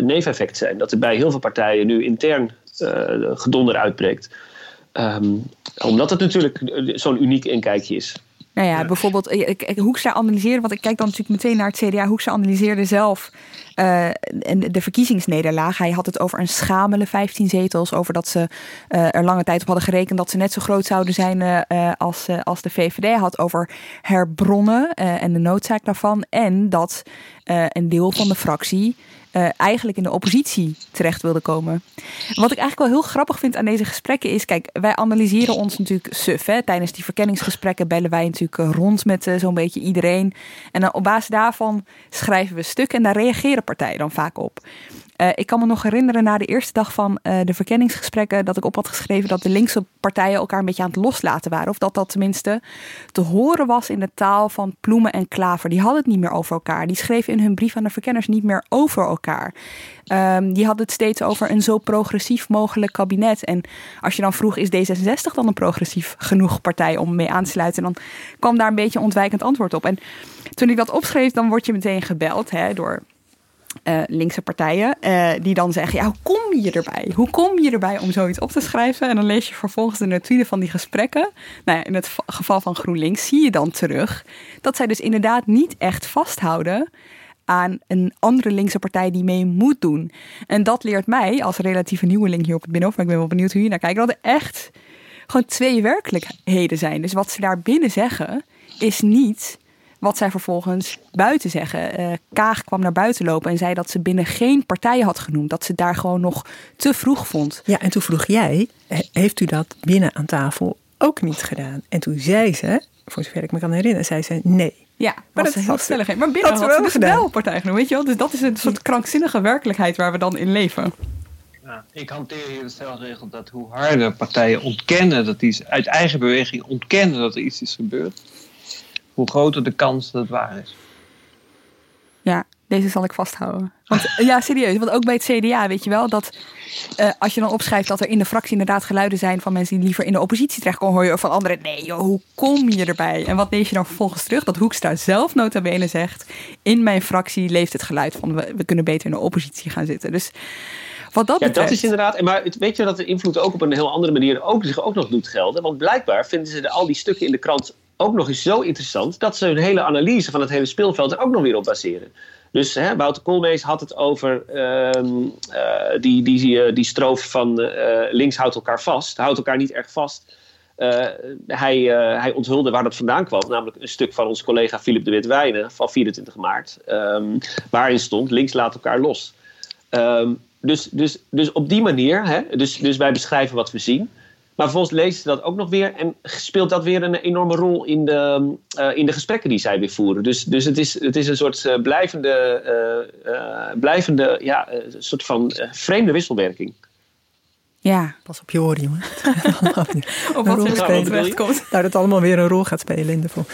neveneffect zijn. Dat er bij heel veel partijen nu intern gedonder uitbreekt. Um, omdat het natuurlijk zo'n uniek inkijkje is. Nou ja, bijvoorbeeld eh, ik, ik, Hoekstra analyseren, want ik kijk dan natuurlijk meteen naar het CDA. Hoekstra analyseerde zelf uh, de verkiezingsnederlaag. Hij had het over een schamele 15 zetels. Over dat ze uh, er lange tijd op hadden gerekend dat ze net zo groot zouden zijn uh, als, als de VVD. had over herbronnen en de noodzaak daarvan. En dat een deel van de fractie uh, eigenlijk in de oppositie terecht wilde komen. Wat ik eigenlijk wel heel grappig vind aan deze gesprekken is, kijk, wij analyseren ons natuurlijk suf. Hè? Tijdens die verkenningsgesprekken bellen wij natuurlijk eh, rond met uh, zo'n beetje iedereen. En dan op basis daarvan schrijven we stukken en daar reageren partijen dan vaak op. Uh, ik kan me nog herinneren na de eerste dag van uh, de verkenningsgesprekken dat ik op had geschreven dat de linkse partijen elkaar een beetje aan het loslaten waren. Of dat dat tenminste te horen was in de taal van Ploemen en Klaver. Die hadden het niet meer over elkaar. Die schreven in hun brief aan de verkenners niet meer over elkaar. Um, die hadden het steeds over een zo progressief mogelijk kabinet. En als je dan vroeg, is D66 dan een progressief genoeg partij om mee aan te sluiten? Dan kwam daar een beetje ontwijkend antwoord op. En toen ik dat opschreef, dan word je meteen gebeld hè, door uh, linkse partijen. Uh, die dan zeggen: ja, hoe kom je erbij? Hoe kom je erbij om zoiets op te schrijven? En dan lees je vervolgens de notulen van die gesprekken. Nou in het geval van GroenLinks zie je dan terug dat zij dus inderdaad niet echt vasthouden aan een andere linkse partij die mee moet doen. En dat leert mij als relatieve nieuweling hier op het Binnenhof, maar ik ben wel benieuwd hoe je naar kijkt, dat er echt gewoon twee werkelijkheden zijn. Dus wat ze daar binnen zeggen is niet wat zij vervolgens buiten zeggen. Uh, Kaag kwam naar buiten lopen en zei dat ze binnen geen partij had genoemd. Dat ze daar gewoon nog te vroeg vond. Ja, en toen vroeg jij, heeft u dat binnen aan tafel ook niet gedaan? En toen zei ze, voor zover ik me kan herinneren, zei ze nee. Ja, maar dat is heel stellig. Maar binnen had ze wel, dus wel partij genoemd, weet je wel? Dus dat is een soort krankzinnige werkelijkheid waar we dan in leven. Ja, ik hanteer hier de stelregel dat hoe harder partijen ontkennen dat iets uit eigen beweging ontkennen dat er iets is gebeurd, hoe groter de kans dat het waar is. Ja, deze zal ik vasthouden. Want, ja, serieus. Want ook bij het CDA weet je wel dat uh, als je dan opschrijft dat er in de fractie inderdaad geluiden zijn van mensen die liever in de oppositie terechtkomen, hoor je van anderen, nee joh, hoe kom je erbij? En wat lees je dan vervolgens terug? Dat Hoekstra zelf nota bene zegt, in mijn fractie leeft het geluid van we, we kunnen beter in de oppositie gaan zitten. Dus wat dat ja, betreft... dat is inderdaad. Maar weet je dat de invloed ook op een heel andere manier ook, zich ook nog doet gelden? Want blijkbaar vinden ze de, al die stukken in de krant ook nog eens zo interessant dat ze hun hele analyse van het hele speelveld er ook nog weer op baseren. Dus hè, Wouter Koolmees had het over uh, uh, die, die, die stroof van uh, links houdt elkaar vast. Houdt elkaar niet erg vast. hij, hij onthulde waar dat vandaan kwam. Namelijk een stuk van onze collega Philip de Wit-Wijnen van 24 maart. Um, waarin stond links laat elkaar los. Um, dus, dus, dus op die manier, hè, dus, dus wij beschrijven wat we zien. Maar vervolgens lezen ze dat ook nog weer en speelt dat weer een enorme rol in de, uh, in de gesprekken die zij weer voeren. Dus, dus het, is, het is een soort uh, blijvende, uh, blijvende ja, soort van vreemde wisselwerking. Ja. Pas op je oren, jongen. op wat er terecht komt. Nou, dat allemaal weer een rol gaat spelen in de vol.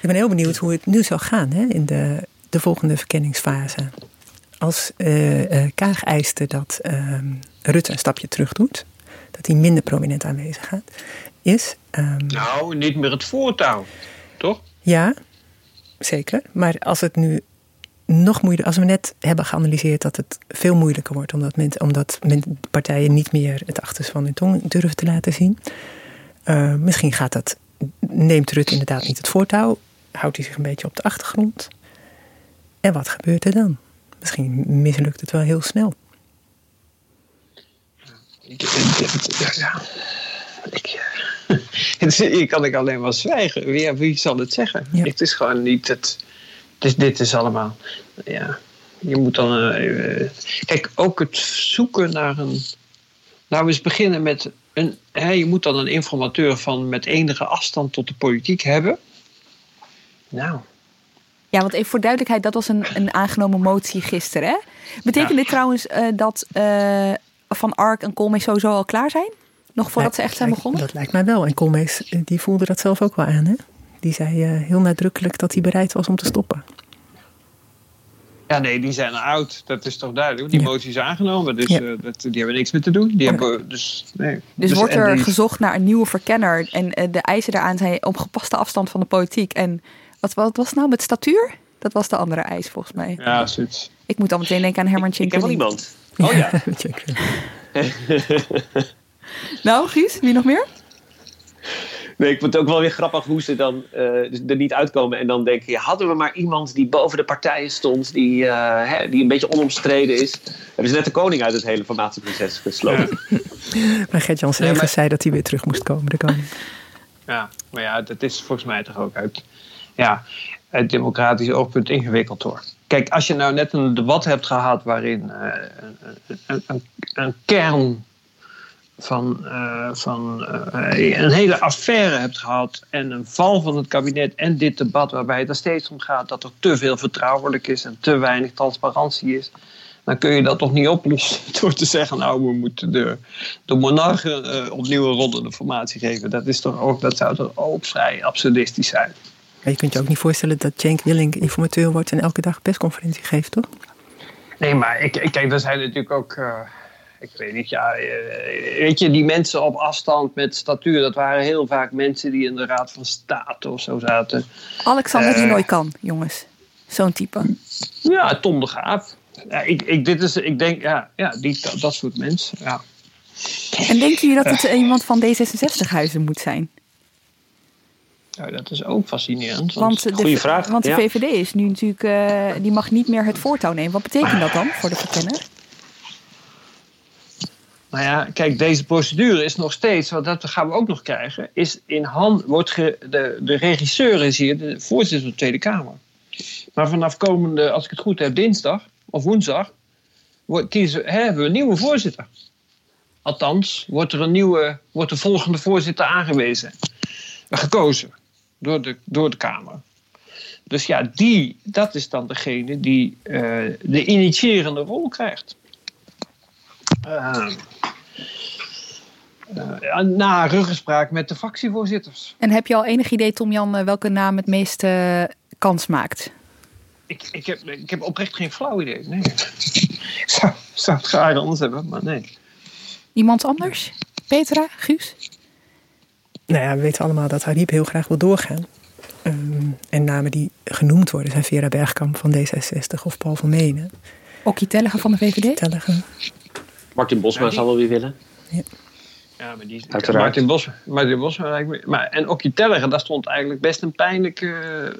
Ik ben heel benieuwd hoe het nu zal gaan hè, in de, de volgende verkenningsfase. Als Kaag eiste dat ehm, Rutte een stapje terug doet dat hij minder prominent aanwezig gaat, is. Um, nou, niet meer het voortouw, toch? Ja, zeker. Maar als het nu nog moeilijker, als we net hebben geanalyseerd dat het veel moeilijker wordt, omdat, men, omdat men, partijen niet meer het achterste van hun tong durven te laten zien. Uh, misschien gaat dat, neemt Rutte inderdaad niet het voortouw, houdt hij zich een beetje op de achtergrond. En wat gebeurt er dan? Misschien mislukt het wel heel snel ja, ja. Ik, hier kan ik alleen maar zwijgen. Wie, wie zal het zeggen? Het is gewoon niet het. Dus dit is allemaal. Ja, je moet dan. Uh, kijk, ook het zoeken naar een. Nou, eens beginnen met. Een, hè, je moet dan een informateur van met enige afstand tot de politiek hebben. Nou. Ja, want even voor duidelijkheid, dat was een, een aangenomen motie gisteren. Hè? Betekent dit trouwens uh, dat uh, van Ark en Koolmees sowieso al klaar zijn? Nog voordat ze echt zijn begonnen? Dat lijkt mij wel. En Koolmees eh, die voelde dat zelf ook wel aan. Hè? Die zei uh, heel nadrukkelijk dat hij bereid was om te stoppen. Ja, nee, die zijn oud. Dat is toch duidelijk. Die ja. motie is aangenomen. Dus ja. uh, dat, die hebben niks meer te doen. Die hebben, dus, nee. dus, dus wordt er die... gezocht naar een nieuwe verkenner. En uh, de eisen daaraan zijn op gepaste afstand van de politiek. En wat, wat was nou met statuur? Dat was de andere eis volgens mij. Ja, zoiets. Ik moet al meteen denken aan Herman Ik, ik heb wel iemand. Oh ja. nou, Gies, wie nog meer? Nee, ik vond het ook wel weer grappig hoe ze dan uh, er niet uitkomen. En dan denken, ja, hadden we maar iemand die boven de partijen stond, die, uh, hè, die een beetje onomstreden is. Hebben ze net de koning uit het hele formatieproces gesloten. Ja. maar Gert-Jan ja, maar... zei dat hij weer terug moest komen, de koning. Ja, maar ja, dat is volgens mij toch ook uit, ja, uit democratisch oogpunt ingewikkeld hoor. Kijk, als je nou net een debat hebt gehad waarin uh, een, een, een, kern van, uh, van uh, een hele affaire hebt gehad en een val van het kabinet en dit debat waarbij het er steeds om gaat dat er te veel vertrouwelijk is en te weinig transparantie is, dan kun je dat toch niet oplossen door te zeggen, nou we moeten de, de monarchen opnieuw een ronde formatie geven. Dat, is toch ook, dat zou toch ook vrij absurdistisch zijn. Je kunt je ook niet voorstellen dat Cenk Willink informateur wordt en elke dag persconferentie geeft, toch? Nee, maar ik, ik kijk, er zijn natuurlijk ook ik weet niet, ja, weet je, die mensen op afstand met statuur, dat waren heel vaak mensen die in de Raad van State of zo zaten. Alexander uh, die kan, jongens. Zo'n type. Ja, Tom de Graaf. Ja, ik, ik, dit is, ik denk, ja, ja die, dat, dat soort mensen, ja. En denken jullie dat het iemand van D66-huizen moet zijn? Ja, dat is ook fascinerend. Want, want de, vraag. Want de ja. VVD is nu natuurlijk, uh, die mag niet meer het voortouw nemen. Wat betekent dat dan voor de verkenner? Nou ja, kijk, deze procedure is nog steeds, want dat gaan we ook nog krijgen, is in hand, wordt ge, de, de regisseur is hier de voorzitter van de Tweede Kamer. Maar vanaf komende, als ik het goed heb, dinsdag of woensdag, wordt, kiezen, hè, hebben we een nieuwe voorzitter. Althans, wordt er een nieuwe, wordt de volgende voorzitter aangewezen, gekozen door de, door de Kamer. Dus ja, die, dat is dan degene die uh, de initiërende rol krijgt. Uh, uh, na ruggespraak met de fractievoorzitters. En heb je al enig idee, Tom-Jan, eh, welke naam het meeste kans maakt? Ik, ik, heb, ik heb oprecht geen flauw idee. Nee. ik zou, zou het graag anders hebben, maar nee. Iemand anders? Petra, Guus? Nou ja, we weten allemaal dat Harib heel graag wil doorgaan. Um, en namen die genoemd worden zijn Vera Bergkamp van D66 of Paul van Menen. Okkie Tellige van de VVD? Tellige. Martin Bosma ja, die... zal wel weer willen. Ja. Ja, maar die, Uiteraard. Martin Bosma, Martin Bosma maar, en Okkie Tellige, daar stond eigenlijk best een pijnlijke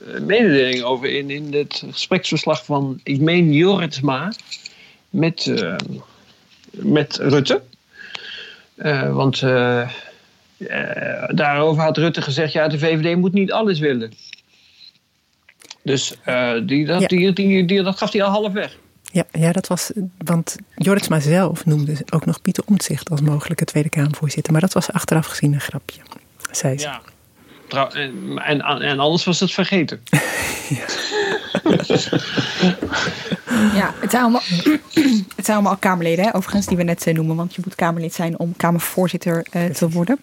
uh, mededeling over in, in het gespreksverslag van, ik meen Joritsma, met, uh, met Rutte. Uh, want daarover had Rutte gezegd, ja, de VVD moet niet alles willen. Dus die, dat, ja. die, die, die, dat gaf hij al half weg. Ja, ja, dat was. Want Joritsma zelf noemde ook nog Pieter Omtzigt als mogelijke Tweede Kamervoorzitter. Maar dat was achteraf gezien een grapje, zei ze. Ja. En, en, en anders was het vergeten. ja. ja, het zijn allemaal, het zijn allemaal Kamerleden, hè, overigens, die we net uh, noemen. Want je moet Kamerlid zijn om Kamervoorzitter uh, te worden.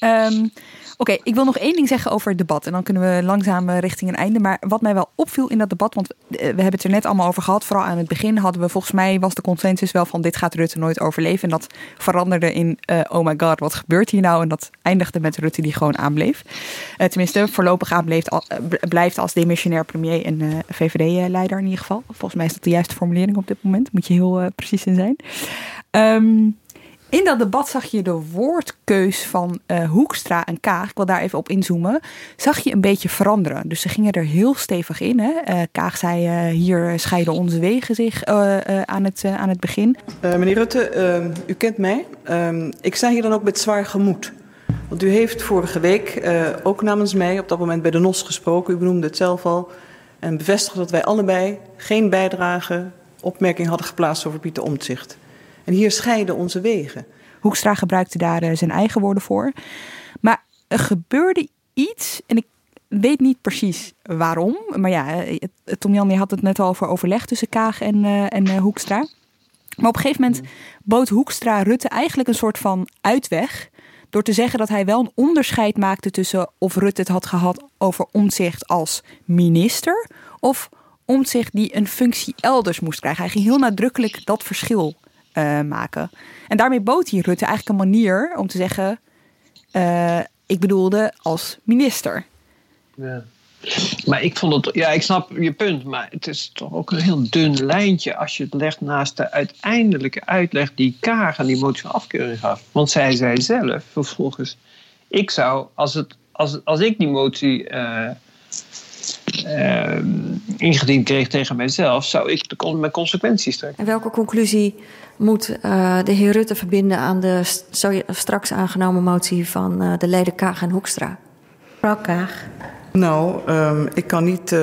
Um, Oké, ik wil nog één ding zeggen over het debat. En dan kunnen we langzaam eh, richting een einde. Maar wat mij wel opviel in dat debat, want eh, we hebben het er net allemaal over gehad. Vooral aan het begin hadden we volgens mij was de consensus wel van dit gaat Rutte nooit overleven. En dat veranderde in uh, oh my god, wat gebeurt hier nou? En dat eindigde met Rutte die gewoon aanbleef. Uh, tenminste, voorlopig aanbleef, al, blijft als demissionair premier en VVD-leider in ieder geval. Volgens mij is dat de juiste formulering op dit moment. Moet je heel precies in zijn. Um, in dat debat zag je de woordkeus van uh, Hoekstra en Kaag, ik wil daar even op inzoomen, zag je een beetje veranderen. Dus ze gingen er heel stevig in. Hè? Uh, Kaag zei, uh, hier scheiden onze wegen zich aan, het, aan het begin. meneer Rutte, u kent mij. Ehm, ik sta hier dan ook met zwaar gemoed. Want u heeft vorige week ook namens mij op dat moment bij de NOS gesproken. U benoemde het zelf al. En bevestigde dat wij allebei geen bijdrage, opmerking hadden geplaatst over Pieter Omtzigt. En hier scheiden onze wegen. Hoekstra gebruikte daar uh, zijn eigen woorden voor. Maar er gebeurde iets, en ik weet niet precies waarom. Maar ja, eh, Tom Jan had het net al over overleg tussen Kaag en, uh, en Hoekstra. Maar op een gegeven moment bood Hoekstra Rutte eigenlijk een soort van uitweg. Door te zeggen dat hij wel een onderscheid maakte tussen of Rutte het had gehad over omzicht als minister. Of omzicht die een functie elders moest krijgen. Hij ging heel nadrukkelijk dat verschil uh, maken. En daarmee bood hij Rutte eigenlijk een manier om te zeggen: uh, ik bedoelde als minister. Ja. Maar ik vond het, ja, ik snap je punt, maar het is toch ook een heel dun lijntje als je het legt naast de uiteindelijke uitleg die Kaag aan die motie van afkeuring gaf. Want zij zei zelf vervolgens: ik zou, als, het, als, als ik die motie uh, uh, ingediend kreeg tegen mijzelf, zou ik de, mijn consequenties trekken. En welke conclusie moet uh, de heer Rutte verbinden aan de straks aangenomen motie van de leden Kaag en Hoekstra? Mevrouw Kaag. Nou, um, ik kan niet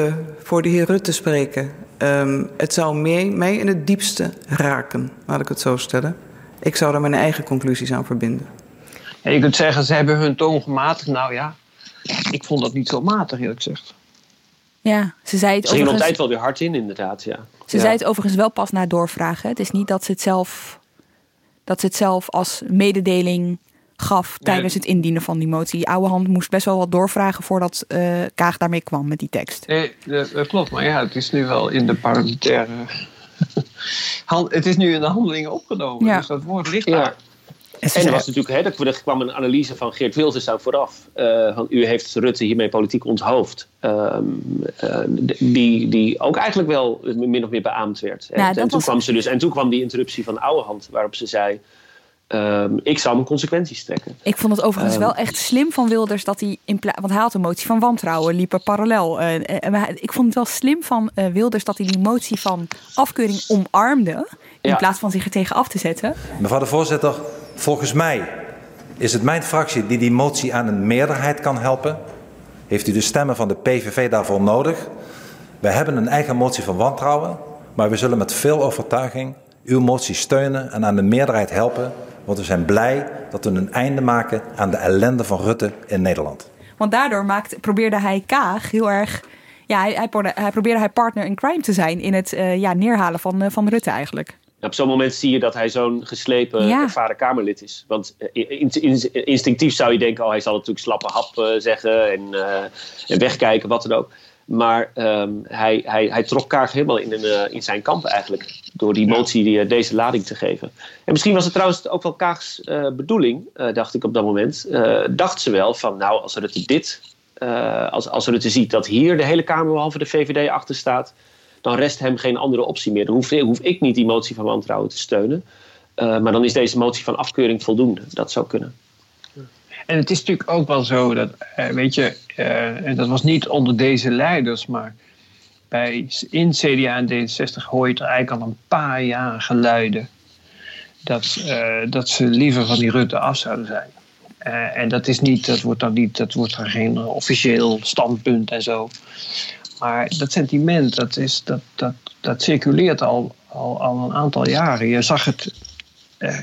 voor de heer Rutte spreken. Um, het zou mij, mij in het diepste raken, laat ik het zo stellen. Ik zou daar mijn eigen conclusies aan verbinden. Ja, je kunt zeggen, ze hebben hun toon gematigd. Nou ja, ik vond dat niet zo matig, eerlijk gezegd. Ja, ze zei het ze ging overigens... tijd wel weer hard in, inderdaad, ja. Ze ja. zei het overigens wel pas na doorvragen. Het is niet dat ze het zelf, dat ze het zelf als mededeling gaf tijdens het indienen van die motie. Oude hand moest best wel wat doorvragen voordat uh, Kaag daarmee kwam met die tekst. Nee, dat klopt. Maar ja, het is nu wel in de parlementaire... het is nu in de handelingen opgenomen. Ja. Dus dat woord ligt daar. Ja. En er was natuurlijk, hè, er kwam een analyse van Geert Wilders daar vooraf. Uh, van, u heeft Rutte hiermee politiek onthoofd. Uh, uh, die, die ook eigenlijk wel min of meer beaamd werd. Ja, en, en, toen kwam ze dus, en toen kwam die interruptie van Ouwehand, waarop ze zei. Um, ik zou mijn consequenties trekken. Ik vond het overigens um, wel echt slim van Wilders dat hij in plaats. Want hij had een motie van wantrouwen, liepen parallel. Uh, uh, ik vond het wel slim van uh, Wilders dat hij die motie van afkeuring omarmde. In ja. plaats van zich er tegen af te zetten. Mevrouw de voorzitter, volgens mij is het mijn fractie die die motie aan een meerderheid kan helpen. Heeft u de stemmen van de PVV daarvoor nodig? We hebben een eigen motie van wantrouwen, maar we zullen met veel overtuiging uw motie steunen en aan de meerderheid helpen. Want we zijn blij dat we een einde maken aan de ellende van Rutte in Nederland. Want daardoor probeerde hij Kaag heel erg. Ja, hij, probeerde hij partner in crime te zijn in het uh, ja, neerhalen van, uh, van Rutte eigenlijk. Op zo'n moment zie je dat hij zo'n geslepen, ja. ervaren Kamerlid is. Want in, in, instinctief zou je denken: oh, hij zal natuurlijk slappe hap uh, zeggen en, en wegkijken, wat dan ook. Maar um, hij, hij, hij trok Kaag helemaal in, een, uh, in zijn kamp eigenlijk. Door die motie die, uh, deze lading te geven. En misschien was het trouwens ook wel Kaags uh, bedoeling, dacht ik op dat moment. dacht ze wel van nou als Rutte dit, als, als Rutte ziet dat hier de hele Kamer behalve de VVD achter staat. Dan rest hem geen andere optie meer. Dan hoef, ik niet die motie van wantrouwen te steunen. maar dan is deze motie van afkeuring voldoende. Dat zou kunnen. En het is natuurlijk ook wel zo dat, weet je, uh, en dat was niet onder deze leiders, maar bij, in CDA en D66 hoor je er eigenlijk al een paar jaar geluiden dat, dat ze liever van die Rutte af zouden zijn. En dat is niet, dat wordt dan niet, dat wordt dan geen officieel standpunt en zo. Maar dat sentiment, dat, is, dat, dat, dat circuleert al, al, al een aantal jaren. Je zag het,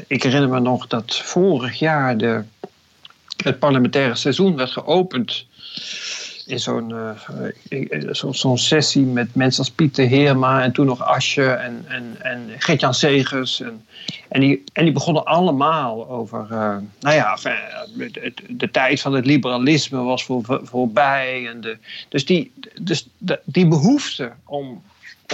ik herinner me nog dat vorig jaar de het parlementaire seizoen werd geopend in zo'n uh, zo, zo sessie met mensen als Pieter Heerma en toen nog Asje en, en, en Gert-Jan Segers. En, en, die, en die begonnen allemaal over, uh, nou ja, de, de, tijd van het liberalisme was voor, voorbij. En de, dus die, dus de, die behoefte om,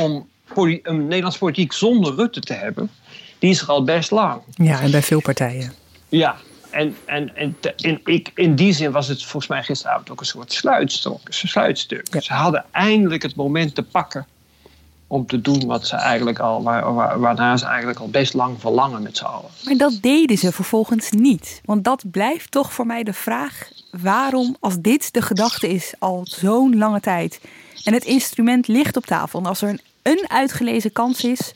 om poli, een Nederlands politiek zonder Rutte te hebben, die is er al best lang. Ja, en bij veel partijen. Ja, en, en, en in, ik, in die zin was het volgens mij gisteravond ook een soort sluitstok, sluitstuk. Ja. Ze hadden eindelijk het moment te pakken om te doen wat ze eigenlijk al, waar, waar, waarna ze eigenlijk al best lang verlangen met z'n allen. Maar dat deden ze vervolgens niet. Want dat blijft toch voor mij de vraag: waarom, als dit de gedachte is al zo'n lange tijd en het instrument ligt op tafel, en als er een, een uitgelezen kans is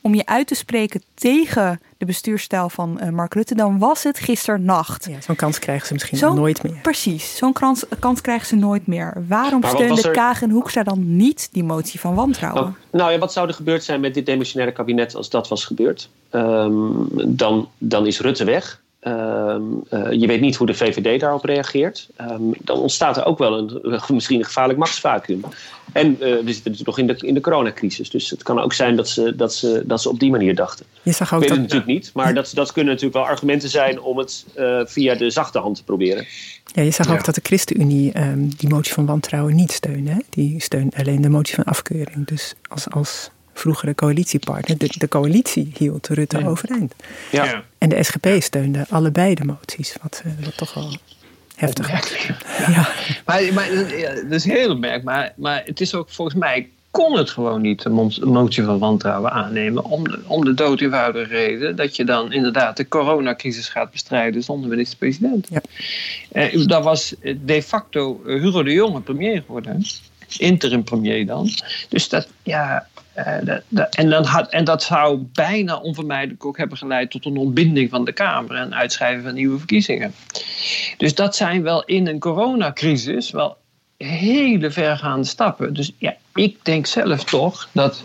om je uit te spreken tegen de bestuurstijl van uh, Mark Rutte, dan was het gisternacht. Ja, zo'n kans krijgen ze misschien zo, nooit meer. Precies, zo'n kans, kans krijgen ze nooit meer. Waarom steunde er... Kaag en Hoekstra dan niet die motie van wantrouwen? Oh, nou ja, wat zou er gebeurd zijn met dit demissionaire kabinet als dat was gebeurd? Um, dan, dan is Rutte weg. Um, uh, je weet niet hoe de VVD daarop reageert. Um, dan ontstaat er ook wel een, misschien een gevaarlijk machtsvacuum. En uh, we zitten natuurlijk nog in de, in de coronacrisis. Dus het kan ook zijn dat ze, dat ze, dat ze op die manier dachten. Je zag ook Ik weet dat, het natuurlijk niet. Maar dat, dat kunnen natuurlijk wel argumenten zijn om het uh, via de zachte hand te proberen. Ja, je zag ja. ook dat de ChristenUnie um, die motie van wantrouwen niet steunde. Hè? Die steunt alleen de motie van afkeuring. Dus als... als vroegere coalitiepartner. De, de coalitie hield Rutte ja. overeind. Ja. En de SGP steunde allebei de moties, wat, wat toch wel heftig was. Ja. Maar, maar ja, dat is heel merk. Maar, maar het is ook volgens mij kon het gewoon niet, de motie van wantrouwen aannemen. Om de, om de dood eenvoudige reden dat je dan inderdaad de coronacrisis gaat bestrijden zonder minister-president. Ja. Eh, dat was de facto Hugo de Jonge premier geworden. Interim premier dan. Dus dat, ja, dat, en, dan had, en dat zou bijna onvermijdelijk ook hebben geleid tot een ontbinding van de Kamer en uitschrijven van nieuwe verkiezingen. Dus dat zijn wel in een coronacrisis wel hele vergaande stappen. Dus ja, ik denk zelf toch dat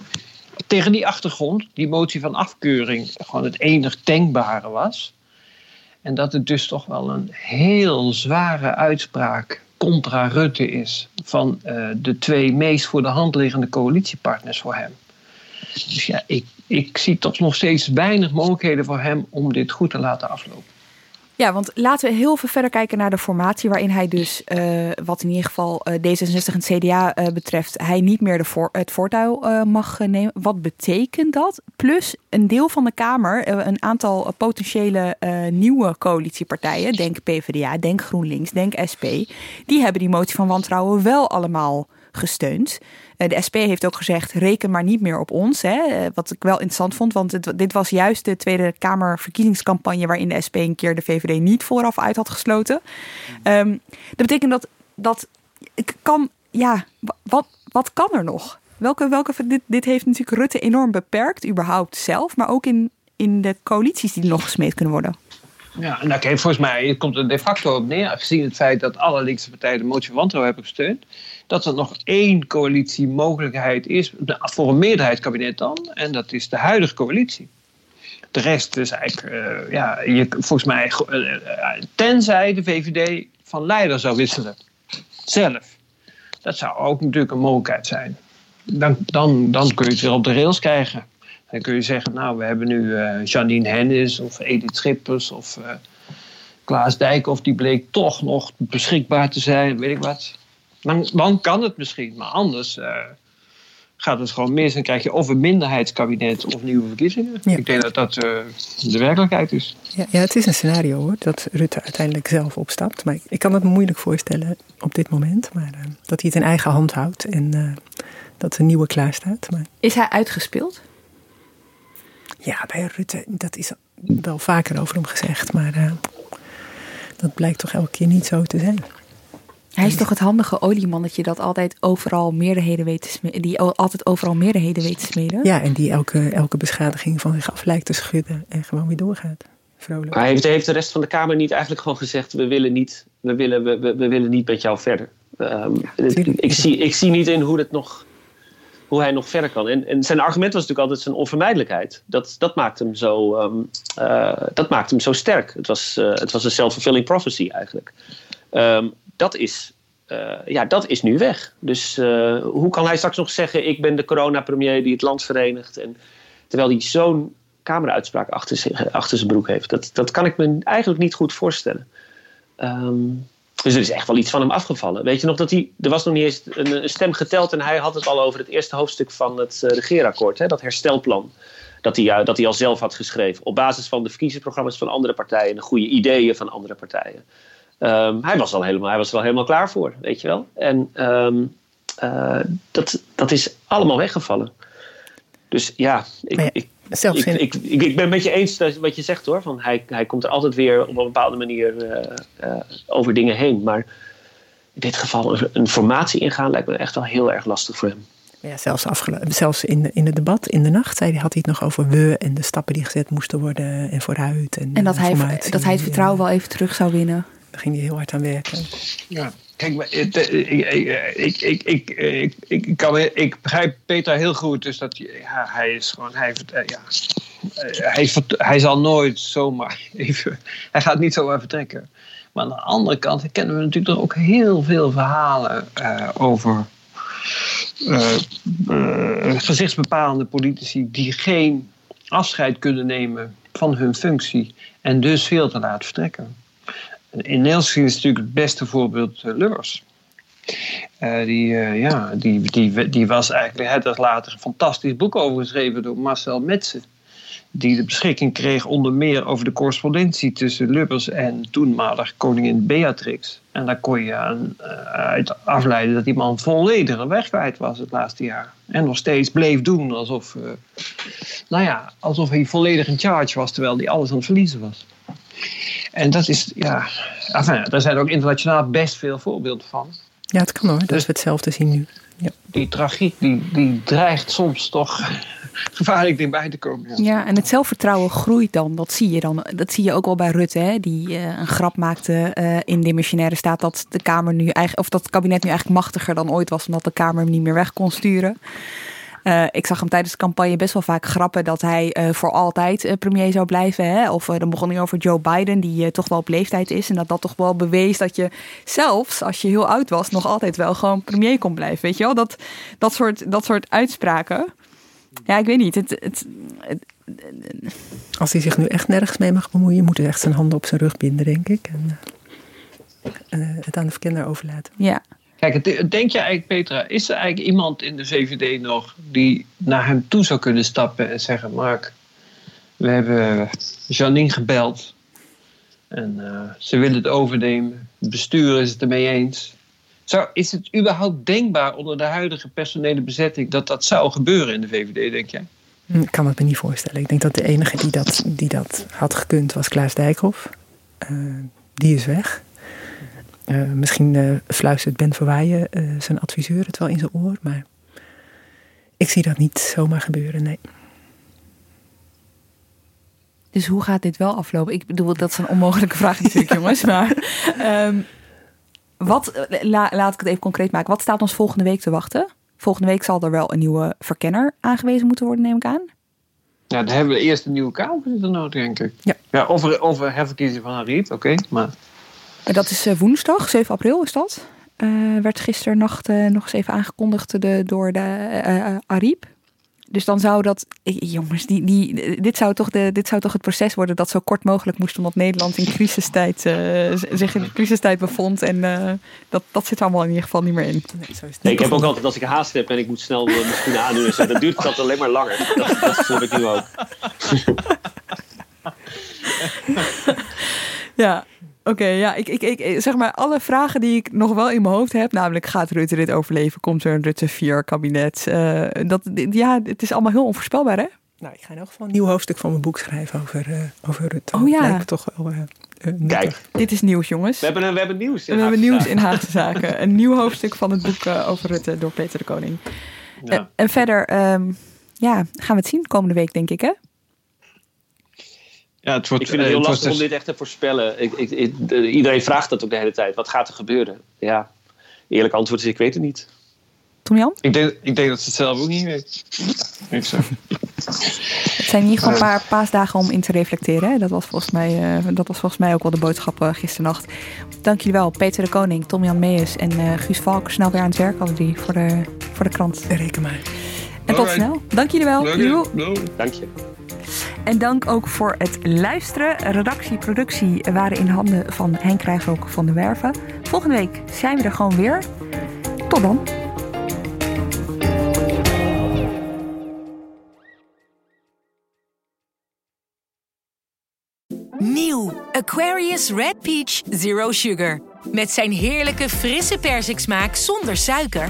tegen die achtergrond die motie van afkeuring gewoon het enig denkbare was. En dat het dus toch wel een heel zware uitspraak contra Rutte is van uh, de twee meest voor de hand liggende coalitiepartners voor hem. Dus ja, ik, ik zie toch nog steeds weinig mogelijkheden voor hem om dit goed te laten aflopen. Ja, want laten we heel veel verder kijken naar de formatie, waarin hij dus, uh, wat in ieder geval uh, D66 en CDA uh, betreft, hij niet meer de voor, het voortouw mag nemen. Wat betekent dat? Plus een deel van de Kamer, een aantal potentiële nieuwe coalitiepartijen, denk PvdA, denk GroenLinks, denk SP, die hebben die motie van wantrouwen wel allemaal gesteund. Eh, de SP heeft ook gezegd: reken maar niet meer op ons. Hè? Eh, wat ik wel interessant vond, want dit was juist de Tweede Kamerverkiezingscampagne waarin de SP een keer de VVD niet vooraf uit had gesloten. Um, dat betekent dat dat ik kan, ja, wat, wat kan er nog? Welke, welke, dit, dit heeft natuurlijk Rutte enorm beperkt, überhaupt zelf, maar ook in, in de coalities die nog gesmeed kunnen worden. Ja, nou kijk, volgens mij komt er de facto op neer, gezien het feit dat alle linkse partijen de motie van wantrouwen hebben gesteund, dat er nog één coalitiemogelijkheid is, voor een meerderheidskabinet dan, en dat is de huidige coalitie. De rest is eigenlijk, uh, ja, je, volgens mij, uh, tenzij de VVD van leider zou wisselen, zelf. Dat zou ook natuurlijk een mogelijkheid zijn. Dan, dan, dan kun je het weer op de rails krijgen. Dan kun je zeggen, nou, we hebben nu uh, Janine Hennis of Edith Schippers of Klaas Dijkhoff, die bleek toch nog beschikbaar te zijn, weet ik wat. Dan, dan kan het misschien, maar anders uh, gaat het gewoon mis en krijg je of een minderheidskabinet of nieuwe verkiezingen. Ik denk dat dat de werkelijkheid is. Ja, ja, het is een scenario hoor, dat Rutte uiteindelijk zelf opstapt. Maar ik, ik kan het me moeilijk voorstellen op dit moment, maar dat hij het in eigen hand houdt en dat een nieuwe klaar staat. Maar... Is hij uitgespeeld? Ja, bij Rutte, dat is wel vaker over hem gezegd, maar uh, dat blijkt toch elke keer niet zo te zijn. Hij is toch het handige oliemannetje dat altijd overal meerderheden weet te smeden, die altijd overal meerderheden weet te smeden? Ja, en die elke, elke beschadiging van zich af lijkt te schudden en gewoon weer doorgaat. Vrolijk. Maar heeft, heeft de rest van de Kamer niet eigenlijk gewoon gezegd: we willen niet, we willen, we, we, we willen niet met jou verder? Um, ja, ik, zie, ik zie niet in hoe het nog hoe hij nog verder kan. En, en zijn argument was natuurlijk altijd zijn onvermijdelijkheid. Dat, dat, maakt, hem zo, um, uh, dat maakt hem zo sterk. Het was, uh, het was een self-fulfilling prophecy eigenlijk. Um, dat, is, uh, ja, dat is nu weg. Dus hoe kan hij straks nog zeggen: Ik ben de corona-premier die het land verenigt? En, terwijl hij zo'n Kameruitspraak achter, achter zijn broek heeft. Dat, dat kan ik me eigenlijk niet goed voorstellen. Um, dus er is echt wel iets van hem afgevallen. Weet je nog dat hij. Er was nog niet eens een, stem geteld. En hij had het al over het eerste hoofdstuk van het uh, regeerakkoord. Hè, dat herstelplan. Dat hij, dat hij al zelf had geschreven. Op basis van de verkiezingsprogramma's van andere partijen. En de goede ideeën van andere partijen. Um, hij, was al helemaal, hij was er wel helemaal klaar voor. Weet je wel. En um, uh, dat, dat is allemaal weggevallen. Dus ja, ik, ja. ik ik, ik, ik, ik, ben het met je eens wat je zegt hoor. Van hij, hij komt er altijd weer op een bepaalde manier uh, uh, over dingen heen. Maar in dit geval een, formatie ingaan lijkt me echt wel heel erg lastig voor hem. Ja, zelfs, zelfs in, de, in het debat in de nacht zei, had hij het nog over we en de stappen die gezet moesten worden en vooruit. En, en dat, hij, dat hij het vertrouwen wel even terug zou winnen. Daar ging hij heel hard aan werken. Ja. Kijk, ik, ik, ik, ik, ik, ik, kan, ik begrijp Peter heel goed. Dus dat hij is gewoon. Hij, ja, hij, hij zal nooit zomaar even. Hij gaat niet zomaar vertrekken. Maar aan de andere kant kennen we natuurlijk ook heel veel verhalen over. Gezichtsbepalende politici die geen afscheid kunnen nemen van hun functie en dus veel te laat vertrekken. In Nederlands is natuurlijk het beste voorbeeld uh, Lubbers. Uh, die, uh, ja, die, die, die was eigenlijk, het er later een fantastisch boek over geschreven door Marcel Metsen. die de beschikking kreeg onder meer over de correspondentie tussen Lubbers en toenmalig koningin Beatrix. En daar kon je uit afleiden dat die man volledig een weg kwijt was het laatste jaar. En nog steeds bleef doen alsof, nou ja, alsof hij volledig in charge was, terwijl hij alles aan het verliezen was. En dat is, ja, enfin, daar zijn ook internationaal best veel voorbeelden van. Ja, het kan hoor, dat dus, is hetzelfde zien nu. Ja. Die tragiek, die, die dreigt soms toch gevaarlijk dichtbij te komen. Ja. ja. en het zelfvertrouwen groeit dan. Dat zie je dan. Dat zie je ook wel bij Rutte, hè, die uh, een grap maakte uh, in de missionaire staat dat de Kamer nu eigenlijk, of dat het kabinet nu eigenlijk machtiger dan ooit was, omdat de Kamer hem niet meer weg kon sturen. Uh, ik zag hem tijdens de campagne best wel vaak grappen dat hij uh, voor altijd uh, premier zou blijven. Hè? Of dan begon hij over Joe Biden, die toch wel op leeftijd is. En dat dat toch wel bewees dat je zelfs als je heel oud was, nog altijd wel gewoon premier kon blijven. Weet je wel? Dat, dat, soort, dat soort uitspraken. Ja, ik weet niet. Het, het, het, als hij zich nu echt nergens mee mag bemoeien, moet hij echt zijn handen op zijn rug binden, denk ik. En het aan de verkender overlaten. Ja. Denk je eigenlijk, Petra, is er eigenlijk iemand in de VVD nog die naar hem toe zou kunnen stappen en zeggen: Mark, we hebben Janine gebeld en uh, ze willen het overnemen. Het bestuur is het ermee eens. Zou, is het überhaupt denkbaar onder de huidige personele bezetting dat dat zou gebeuren in de VVD, denk jij? Ik kan het me niet voorstellen. Ik denk dat de enige die dat, die dat had gekund was Klaas Dijkhoff. Uh, die is weg. Uh, misschien uh, fluistert Ben Verwaaien uh, zijn adviseur het wel in zijn oor, maar ik zie dat niet zomaar gebeuren, nee. Dus hoe gaat dit wel aflopen? Ik bedoel, dat is een onmogelijke vraag natuurlijk, jongens. Maar um, wat, la, laat ik het even concreet maken. Wat staat ons volgende week te wachten? Volgende week zal er wel een nieuwe verkenner aangewezen moeten worden, neem ik aan. Ja, dan hebben we eerst een nieuwe Kamervoorzitter nodig, denk ik. Ja. ja of, er, of herverkiezing van Ariep, oké, okay, maar... Dat is woensdag, 7 april is dat. Uh, werd gisteren nacht uh, nog eens even aangekondigd de, door de uh, Ariep. Dus dan zou dat, jongens, die, die, dit, zou toch de, dit zou toch het proces worden dat zo kort mogelijk moest, omdat Nederland in crisistijd, zich in crisistijd bevond. En dat, dat zit allemaal in ieder geval niet meer in. Nee, zo is nee, ik heb ook altijd, als ik haast heb en ik moet snel mijn schoenen aandoen, dan duurt dat alleen maar langer. Dat, dat voel ik nu ook. ja, Oké, okay, ja, ik, ik, ik, zeg maar alle vragen die ik nog wel in mijn hoofd heb, namelijk gaat Rutte dit overleven? Komt er een Rutte 4 kabinet? Uh, dat, ja, het is allemaal heel onvoorspelbaar, hè? Nou, ik ga in elk geval een nieuw hoofdstuk van mijn boek schrijven over, uh, over Rutte. Oh ja. Lijkt toch wel. Uh, Kijk, dit is nieuws, jongens. We hebben, een, we hebben nieuws. In we hebben nieuws in Haagse Zaken. een nieuw hoofdstuk van het boek over Rutte door Peter de Koning. Ja. en verder, um, ja, gaan we het zien komende week, denk ik, hè? Ja, het wordt, ik vind het heel het lastig dus... om dit echt te voorspellen. Ik, ik, ik, iedereen vraagt dat ook de hele tijd. Wat gaat er gebeuren? Ja, eerlijk antwoord is ik weet het niet. Tom Jan? Ik denk, ik denk dat ze het zelf ook niet weet. Ik zo. Het zijn in ieder geval een paar paasdagen om in te reflecteren. Dat was volgens mij, uh, dat was volgens mij ook wel de boodschap uh, gisternacht. Dank jullie wel. Peter de Koning, Tom Jan Mees en uh, Guus Valk. Snel weer aan het werk, alle drie, voor de, voor de krant. Reken maar. En tot snel. Dank jullie wel. Dank je. En dank ook voor het luisteren. Redactie, productie waren in handen van Henk Rijshoek van de Werven. Volgende week zijn we er gewoon weer. Tot dan. Nieuw Aquarius Red Peach Zero Sugar. Met zijn heerlijke frisse persiksmaak zonder suiker